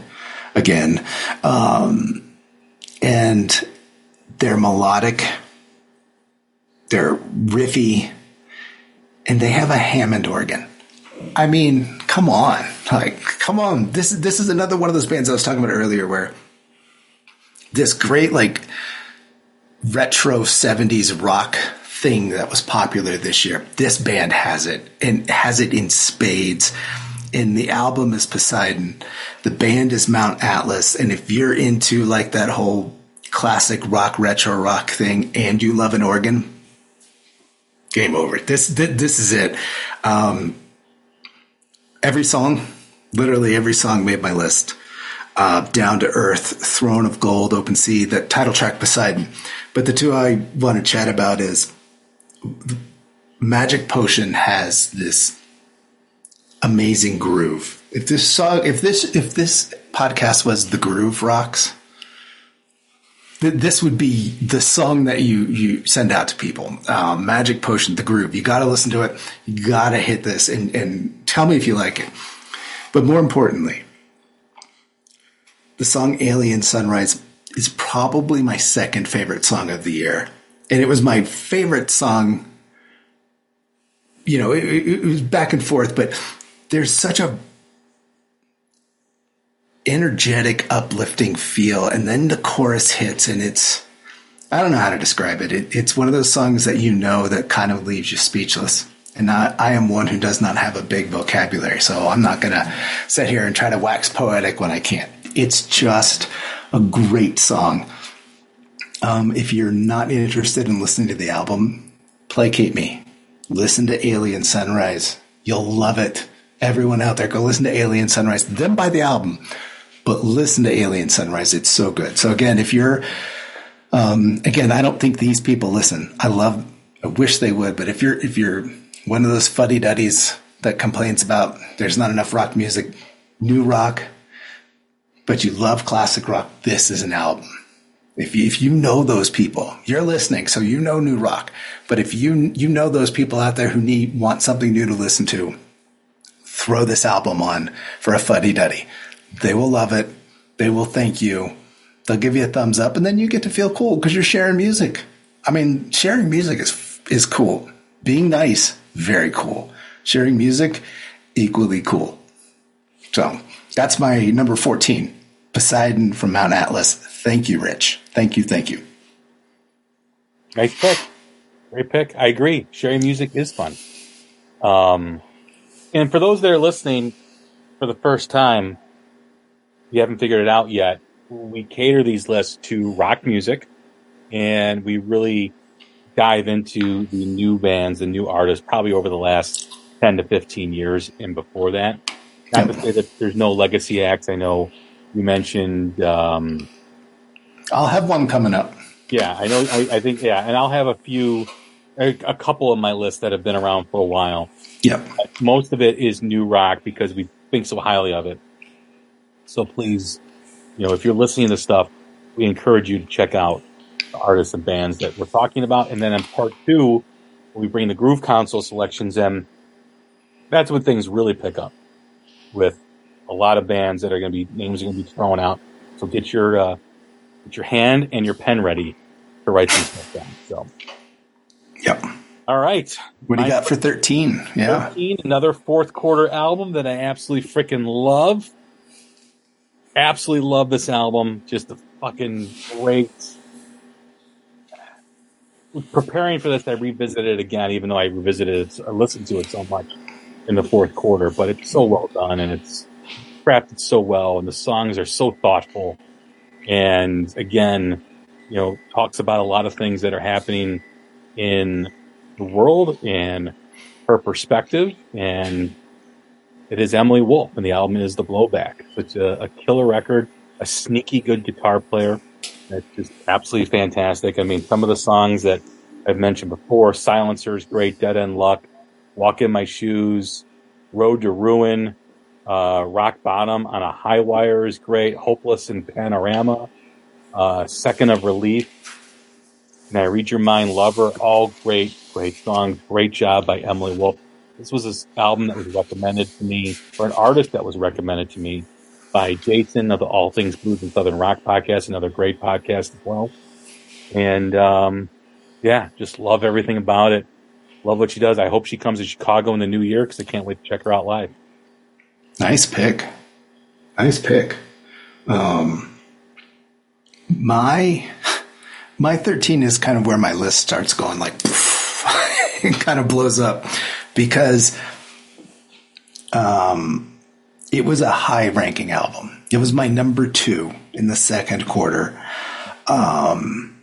again. Um, and they're melodic, they're riffy, and they have a Hammond organ. I mean, come on. Like, come on. This is this is another one of those bands I was talking about earlier where this great like retro 70s rock thing that was popular this year. This band has it and has it in spades and the album is Poseidon. The band is Mount Atlas. And if you're into like that whole classic rock, retro rock thing and you love an organ, game over. This, this, this is it. Um, every song, literally every song made my list. Uh, Down to Earth, Throne of Gold, Open Sea, the title track Poseidon. But the two I want to chat about is Magic Potion has this amazing groove. If this song, if this, if this podcast was the Groove Rocks, th- this would be the song that you you send out to people. Um, Magic Potion, the groove. You got to listen to it. You got to hit this and and tell me if you like it. But more importantly, the song Alien Sunrise is probably my second favorite song of the year. And it was my favorite song. You know, it, it was back and forth, but there's such a energetic, uplifting feel, and then the chorus hits, and it's I don't know how to describe it. it it's one of those songs that you know that kind of leaves you speechless. And I, I am one who does not have a big vocabulary, so I'm not going to sit here and try to wax poetic when I can't. It's just a great song. Um, if you're not interested in listening to the album, placate me. Listen to Alien Sunrise. You'll love it everyone out there, go listen to Alien Sunrise, then buy the album, but listen to Alien Sunrise. It's so good. So again, if you're, um, again, I don't think these people listen. I love, I wish they would, but if you're, if you're one of those fuddy duddies that complains about there's not enough rock music, new rock, but you love classic rock, this is an album. If you, if you know those people, you're listening, so you know new rock. But if you you know those people out there who need want something new to listen to, throw this album on for a fuddy duddy. They will love it. They will thank you. They'll give you a thumbs up and then you get to feel cool because you're sharing music. I mean, sharing music is, is cool. Being nice, very cool. Sharing music, equally cool. So that's my number 14, Poseidon from Mount Atlas. Thank you, Rich. Thank you. Thank you. Nice pick. Great pick. I agree. Sharing music is fun. Um, and for those that are listening for the first time, you haven't figured it out yet, we cater these lists to rock music and we really dive into the new bands and new artists probably over the last 10 to 15 years and before that. Not to say that there's no legacy acts. I know you mentioned. Um, I'll have one coming up. Yeah, I know. I, I think yeah, and I'll have a few, a, a, couple of my lists that have been around for a while. Yep. Most of it is new rock because we think so highly of it. So please, you know, if you're listening to stuff, we encourage you to check out the artists and bands that we're talking about. And then in part two, we bring the Groove Council selections in. That's when things really pick up with a lot of bands that are going to be names are going to be thrown out. So get your uh, get your hand and your pen ready to write some stuff down. So, yep. All right. What do you got for thirteen? Yeah, 13, another fourth quarter album that I absolutely freaking love. Absolutely love this album. Just a fucking great. Preparing for this, I revisited it again, even though I revisited it, I listened to it so much in the fourth quarter, but it's so well done and it's crafted so well and the songs are so thoughtful. And again, you know, talks about a lot of things that are happening in the world and her perspective. And it is Emily Wolfe and the album is The Blowback. It's a, a killer record, a sneaky good guitar player. It's just absolutely fantastic. I mean, some of the songs that I've mentioned before, Silencer's great, Dead End Luck, Walk in My Shoes, Road to Ruin, uh, Rock Bottom on a High Wire is great, Hopeless in Panorama, uh, Second of Relief, and I Read Your Mind Lover, all great, great songs. Great job by Emily Wolfe. This was this album that was recommended to me, or an artist that was recommended to me by Jason of the All Things Blues and Southern Rock podcast, another great podcast as well. And um, yeah, just love everything about it love what she does. I hope she comes to Chicago in the new year because I can't wait to check her out live. Nice pick. Nice pick. Um, my my 13 is kind of where my list starts going like it kind of blows up because um, it was a high ranking album. It was my number two in the second quarter. Um,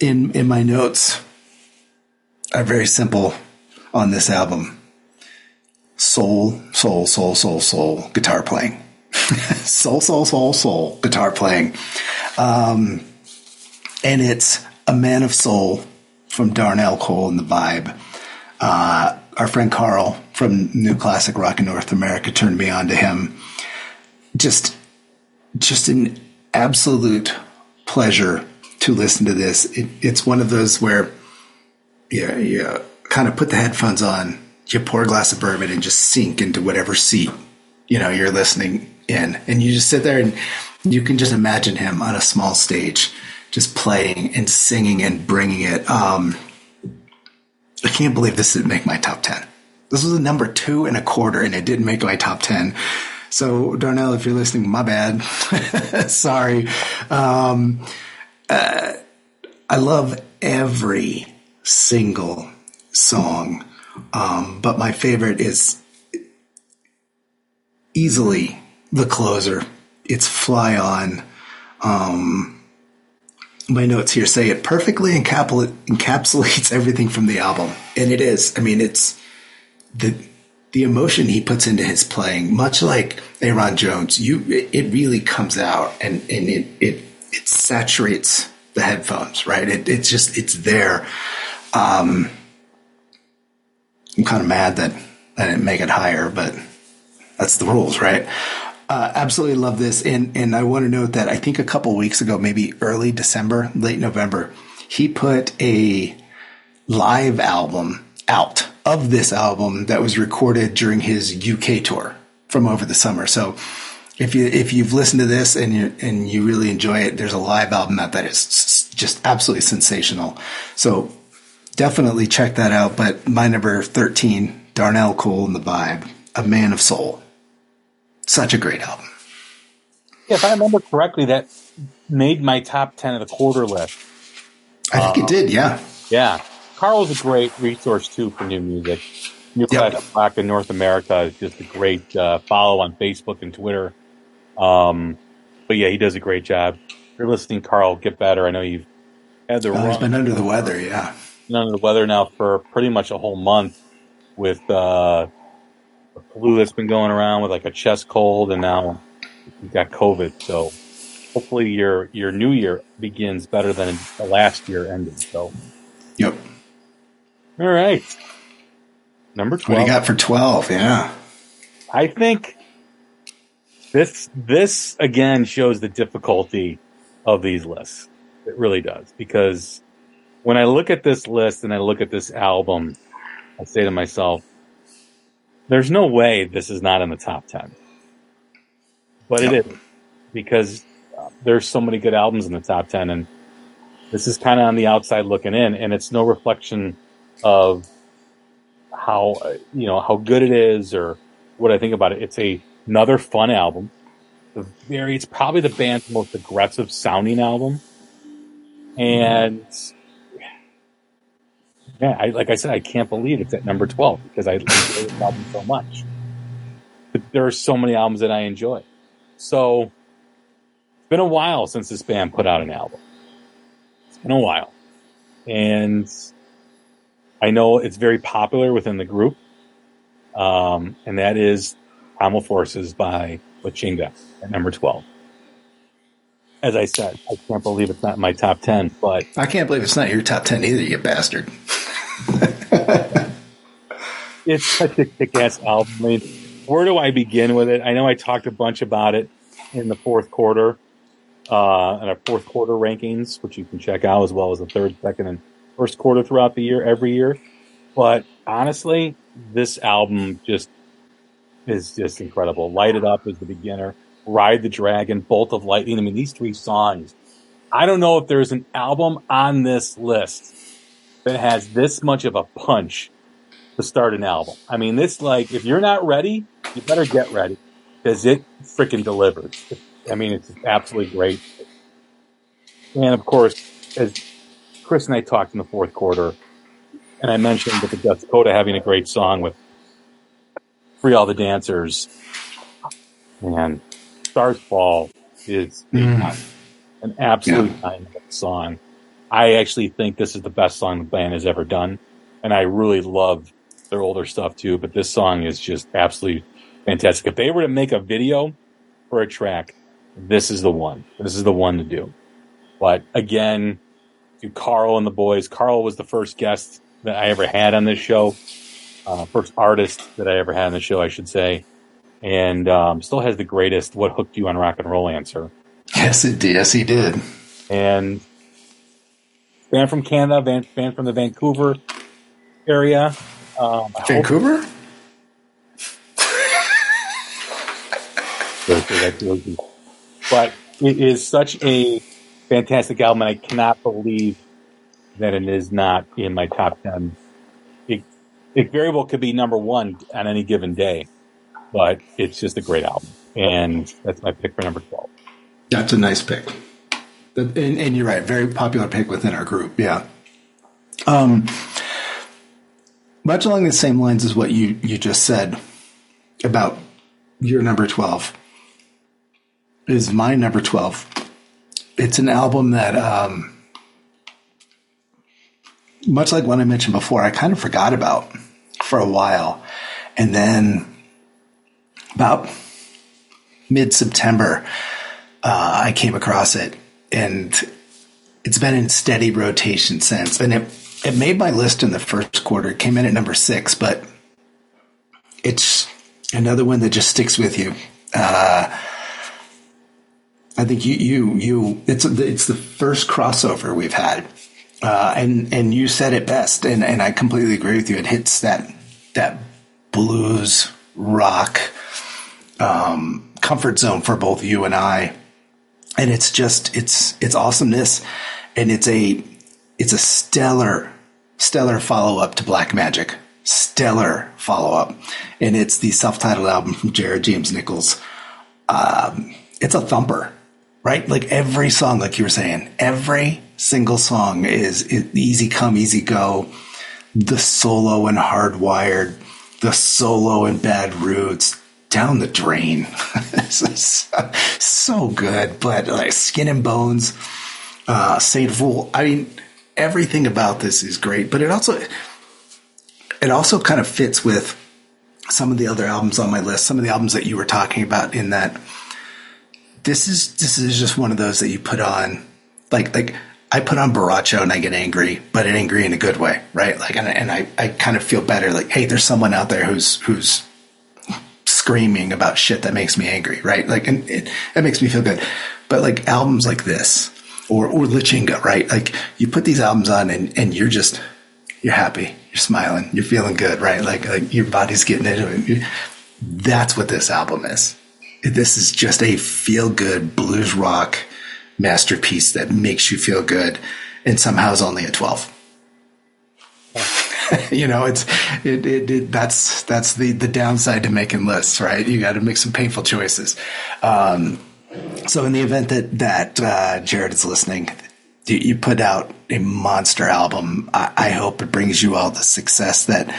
in in my notes, are very simple on this album. Soul, soul, soul, soul, soul, guitar playing. soul, soul, soul, soul, guitar playing. Um, and it's A Man of Soul from Darnell Cole and the Vibe. Uh, our friend Carl from New Classic Rock in North America turned me on to him. Just, just an absolute pleasure to listen to this. It, it's one of those where you, you kind of put the headphones on, you pour a glass of bourbon and just sink into whatever seat, you know, you're listening in. And you just sit there and you can just imagine him on a small stage, just playing and singing and bringing it. Um, I can't believe this didn't make my top 10. This was a number two and a quarter and it didn't make my top 10. So Darnell, if you're listening, my bad. Sorry. Um, uh, I love every single song. Um, but my favorite is easily the closer. It's Fly On. Um, my notes here say it perfectly encapsulates everything from the album. And it is. I mean, it's the, the emotion he puts into his playing, much like Aaron Jones, you, it really comes out and, and it, it, it saturates the headphones, right? It, it's just, it's there. Um, I'm kind of mad that I didn't make it higher, but that's the rules, right? Uh, absolutely love this, and and I want to note that I think a couple weeks ago, maybe early December, late November, he put a live album out of this album that was recorded during his UK tour from over the summer. So if you if you've listened to this and you and you really enjoy it, there's a live album out that is just absolutely sensational. So definitely check that out. But my number 13, Darnell Cole and the Vibe, A Man of Soul. Such a great album. Yeah, if I remember correctly, that made my top 10 of the quarter list. I think uh, it did. Yeah. Yeah. Carl's a great resource too for new music. New yep. Classic Rock in North America is just a great uh, follow on Facebook and Twitter. Um, but yeah, he does a great job. If you're listening, Carl, get better. I know you've had the. Oh, he's been under the weather. Yeah. Been under the weather now for pretty much a whole month with uh, flu that's been going around with like a chest cold, and now you got COVID. So hopefully your your new year begins better than the last year ended. So. Yep. All right. Number 12. What do you got for 12? Yeah. I think this this again shows the difficulty of these lists. It really does because when I look at this list and I look at this album, I say to myself, there's no way this is not in the top 10. But it is because there's so many good albums in the top 10 and this is kind of on the outside looking in and it's no reflection of how you know how good it is or what I think about it. It's a another fun album. The very it's probably the band's most aggressive sounding album, mm-hmm. and yeah, I, like I said, I can't believe it's at number twelve because I enjoy this album so much. But there are so many albums that I enjoy. So it's been a while since this band put out an album. It's been a while, and I know it's very popular within the group, um, and that is Primal Forces by La Chinga at number 12. As I said, I can't believe it's not my top 10, but. I can't believe it's not your top 10 either, you bastard. it's such a kick ass album. I mean, where do I begin with it? I know I talked a bunch about it in the fourth quarter, uh, in our fourth quarter rankings, which you can check out, as well as the third, second, and first quarter throughout the year, every year. But honestly, this album just is just incredible. Light It Up is the beginner. Ride the Dragon, Bolt of Lightning. I mean, these three songs. I don't know if there's an album on this list that has this much of a punch to start an album. I mean, this like if you're not ready, you better get ready because it freaking delivers. I mean, it's absolutely great. And of course, as Chris and I talked in the fourth quarter, and I mentioned with the Dust Coda having a great song with Free All the Dancers, and Stars Fall is mm. an absolute yeah. song. I actually think this is the best song the band has ever done, and I really love their older stuff too. But this song is just absolutely fantastic. If they were to make a video for a track, this is the one. This is the one to do. But again, to Carl and the boys. Carl was the first guest that I ever had on this show, uh, first artist that I ever had on the show, I should say, and um, still has the greatest "What hooked you on rock and roll?" answer. Yes, it did. Yes, he did. And band from Canada, band, band from the Vancouver area. Um, Vancouver. but it is such a fantastic album. and I cannot believe that it is not in my top 10. It, it very well could be number one on any given day, but it's just a great album. And that's my pick for number 12. That's a nice pick. And, and you're right, very popular pick within our group. Yeah. Um, much along the same lines as what you, you just said about your number 12 is my number 12 it's an album that, um, much like what I mentioned before, I kind of forgot about for a while. And then about mid September, uh, I came across it and it's been in steady rotation since. And it, it made my list in the first quarter. It came in at number six, but it's another one that just sticks with you. Uh, I think you you you it's it's the first crossover we've had, uh, and and you said it best, and and I completely agree with you. It hits that that blues rock um, comfort zone for both you and I, and it's just it's it's awesomeness, and it's a it's a stellar stellar follow up to Black Magic, stellar follow up, and it's the self titled album from Jared James Nichols. Um, it's a thumper right? Like every song, like you were saying, every single song is, is easy come, easy go. The solo and hardwired, the solo and bad roots, down the drain. so, so good, but like skin and bones, uh, Saint Fool. I mean, everything about this is great, but it also, it also kind of fits with some of the other albums on my list, some of the albums that you were talking about in that this is this is just one of those that you put on like like I put on Borracho and I get angry, but angry in a good way, right? Like and, and I, I kind of feel better like, hey, there's someone out there who's who's screaming about shit that makes me angry, right? Like and it, it makes me feel good. But like albums like this or or La Chinga, right? Like you put these albums on and, and you're just you're happy, you're smiling, you're feeling good, right? Like like your body's getting into it. That's what this album is this is just a feel good blues rock masterpiece that makes you feel good and somehow is only a 12 you know it's it, it, it, that's that's the the downside to making lists right you got to make some painful choices um, so in the event that that uh, jared is listening you, you put out a monster album I, I hope it brings you all the success that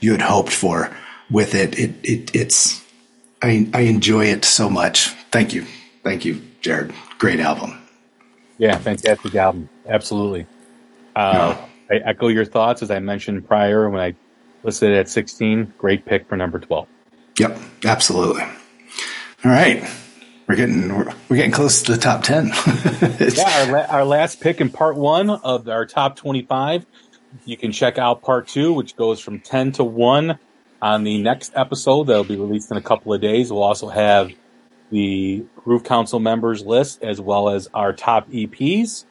you had hoped for with it it, it it's I, I enjoy it so much. Thank you. Thank you, Jared. Great album. Yeah, fantastic album. Absolutely. Uh, I echo your thoughts as I mentioned prior when I listed it at 16. Great pick for number 12. Yep, absolutely. All right. We're getting we're, we're getting close to the top 10. yeah, our, la- our last pick in part 1 of our top 25. You can check out part 2 which goes from 10 to 1 on the next episode that'll be released in a couple of days, we'll also have the Groove Council members list as well as our top EPs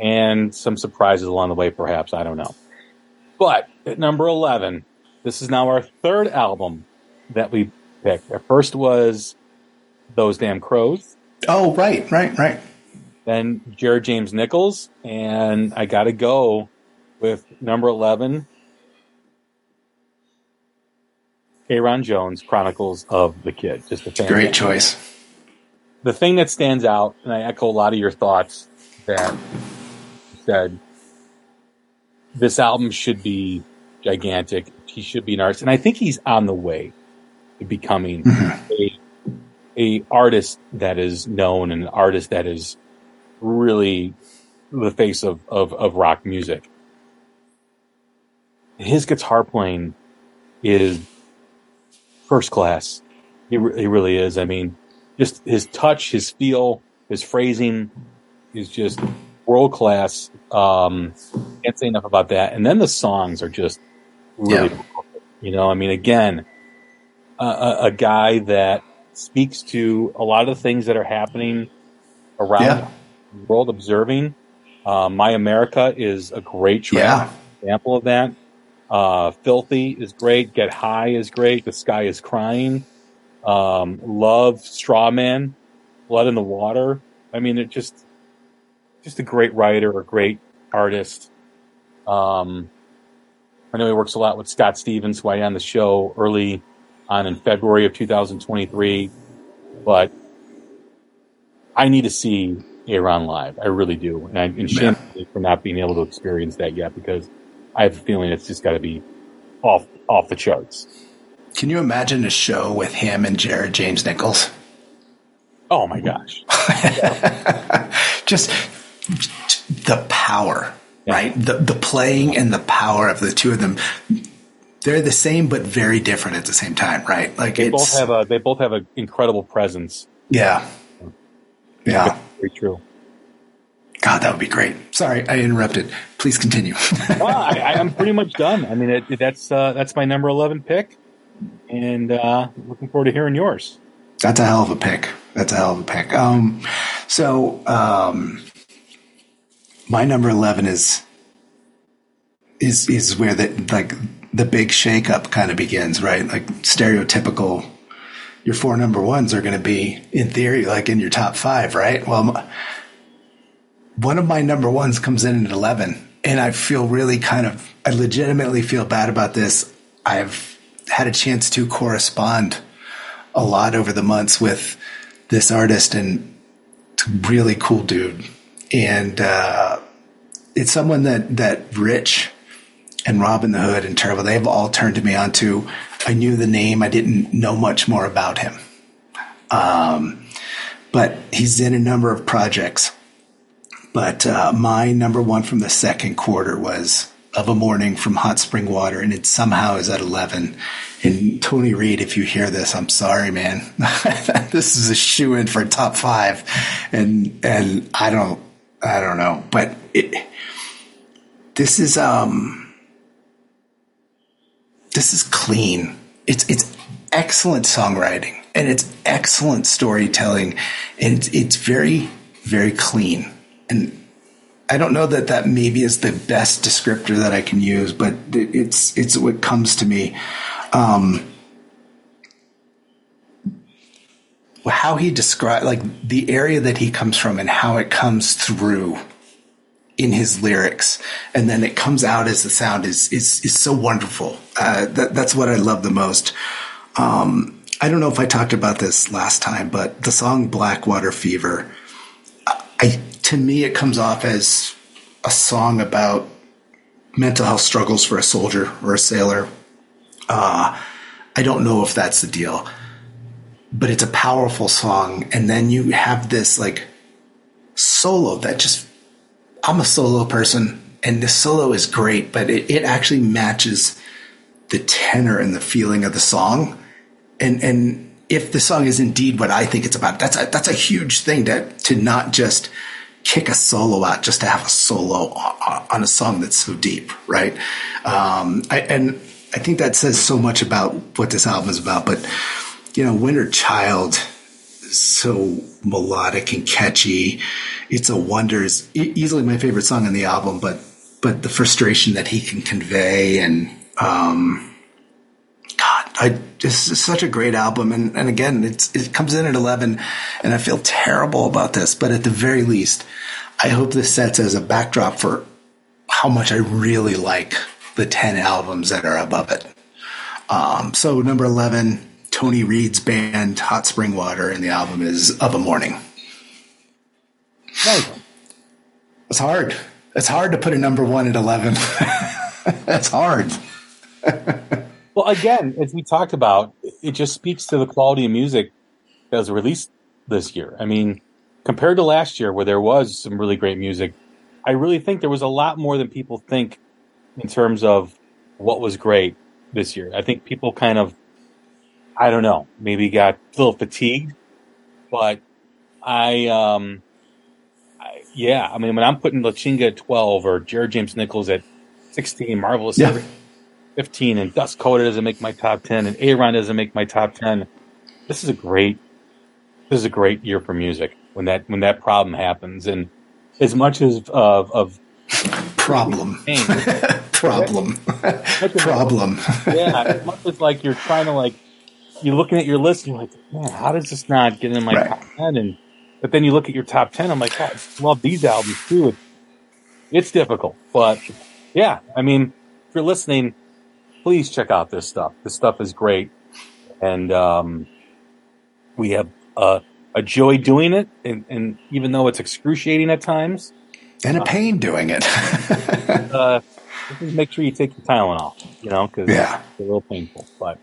and some surprises along the way, perhaps. I don't know. But at number 11, this is now our third album that we picked. Our first was Those Damn Crows. Oh, right, right, right. Then Jared James Nichols. And I got to go with number 11, Aaron Jones, Chronicles of the Kid. Just a great choice. The thing that stands out, and I echo a lot of your thoughts that said this album should be gigantic. He should be an artist, and I think he's on the way to becoming mm-hmm. a a artist that is known and an artist that is really the face of, of, of rock music. His guitar playing is first class. He, re- he really is. I mean, just his touch, his feel, his phrasing is just world class. Um, can't say enough about that. And then the songs are just really, yeah. you know, I mean, again, a, a, guy that speaks to a lot of the things that are happening around yeah. the world observing. Uh, My America is a great yeah. example of that. Uh, Filthy is great. Get High is great. The Sky is Crying. Um, love Strawman, Blood in the Water. I mean, it just, just a great writer, a great artist. Um, I know he works a lot with Scott Stevens, who I on the show early on in February of 2023. But I need to see Aaron live. I really do. And I'm ashamed for not being able to experience that yet because I have a feeling it's just got to be off off the charts. Can you imagine a show with him and Jared James Nichols? Oh my gosh! just the power, yeah. right? The the playing and the power of the two of them. They're the same but very different at the same time, right? Like they both have a they both have an incredible presence. Yeah, yeah, very true. God, that would be great. Sorry, I interrupted. Please continue. well, I, am pretty much done. I mean, it, that's uh, that's my number eleven pick, and uh, looking forward to hearing yours. That's a hell of a pick. That's a hell of a pick. Um, so um, my number eleven is is is where the like the big shakeup kind of begins, right? Like stereotypical. Your four number ones are going to be, in theory, like in your top five, right? Well one of my number ones comes in at 11 and I feel really kind of, I legitimately feel bad about this. I've had a chance to correspond a lot over the months with this artist and really cool dude, and uh, it's someone that that Rich and Robin the Hood and Turbo they've all turned to me onto. I knew the name, I didn't know much more about him, um, but he's in a number of projects. But uh, my number one from the second quarter was of a morning from hot spring water and it somehow is at 11 and tony reed if you hear this i'm sorry man. This is a shoe in for top five. And and i don't i don't know but it this is um this is clean it's it's excellent songwriting and it's excellent storytelling and it's, it's very very clean and I don't know that that maybe is the best descriptor that I can use, but it's it's what comes to me. Um, how he describes like the area that he comes from and how it comes through in his lyrics, and then it comes out as the sound is is is so wonderful. Uh, that, that's what I love the most. Um, I don't know if I talked about this last time, but the song "Blackwater Fever." I to me, it comes off as a song about mental health struggles for a soldier or a sailor. Uh, I don't know if that's the deal, but it's a powerful song. And then you have this like solo that just, I'm a solo person and the solo is great, but it, it actually matches the tenor and the feeling of the song. And, and if the song is indeed what I think it's about, that's a, that's a huge thing to, to not just, kick a solo out just to have a solo on a song that's so deep, right? Um, I, and I think that says so much about what this album is about. But you know, Winter Child is so melodic and catchy. It's a wonder. It's easily my favorite song on the album, but but the frustration that he can convey and um, God, I, this is such a great album. And, and again, it's, it comes in at 11 and I feel terrible about this, but at the very least, I hope this sets as a backdrop for how much I really like the 10 albums that are above it. Um, so number 11, Tony Reed's band, Hot Spring Water, and the album is Of a Morning. Nice. It's hard. It's hard to put a number one at 11. That's hard. Well, again, as we talked about, it just speaks to the quality of music that was released this year. I mean, compared to last year, where there was some really great music, I really think there was a lot more than people think in terms of what was great this year. I think people kind of, I don't know, maybe got a little fatigued, but I, um, I, yeah, I mean, when I'm putting La Chinga at 12 or Jared James Nichols at 16, Marvelous yeah. 15 and Dust Coda doesn't make my top 10 and Aaron doesn't make my top 10. This is a great, this is a great year for music when that, when that problem happens. And as much as of, of problem, pain, problem, problem. yeah. As much as like you're trying to like, you're looking at your list and you're like, man, how does this not get in my right. top 10? And, but then you look at your top 10, I'm like, God, I love these albums too. It's, difficult, but yeah, I mean, if you're listening, please check out this stuff. This stuff is great, and um, we have uh, a joy doing it. And, and, even though it's excruciating at times, and a pain uh, doing it, uh, make sure you take the Tylenol. You know, because yeah. it's a little painful. But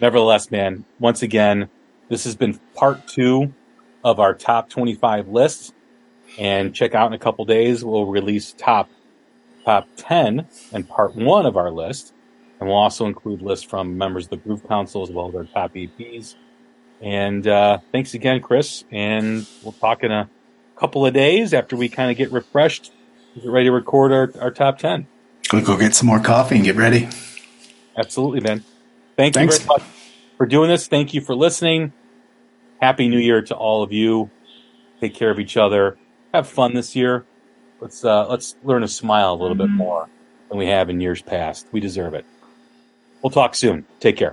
nevertheless, man, once again, this has been part two of our top twenty-five list. And check out in a couple days, we'll release top top 10 and part one of our list. And we'll also include lists from members of the Groove Council as well as our top EPs. And uh, thanks again, Chris. And we'll talk in a couple of days after we kind of get refreshed, get ready to record our, our top 10. Go, go get some more coffee and get ready. Absolutely, man. Thank Thanks. you very much for doing this. Thank you for listening. Happy New Year to all of you. Take care of each other. Have fun this year. Let's uh, let's learn to smile a little mm-hmm. bit more than we have in years past. We deserve it. We'll talk soon. Take care.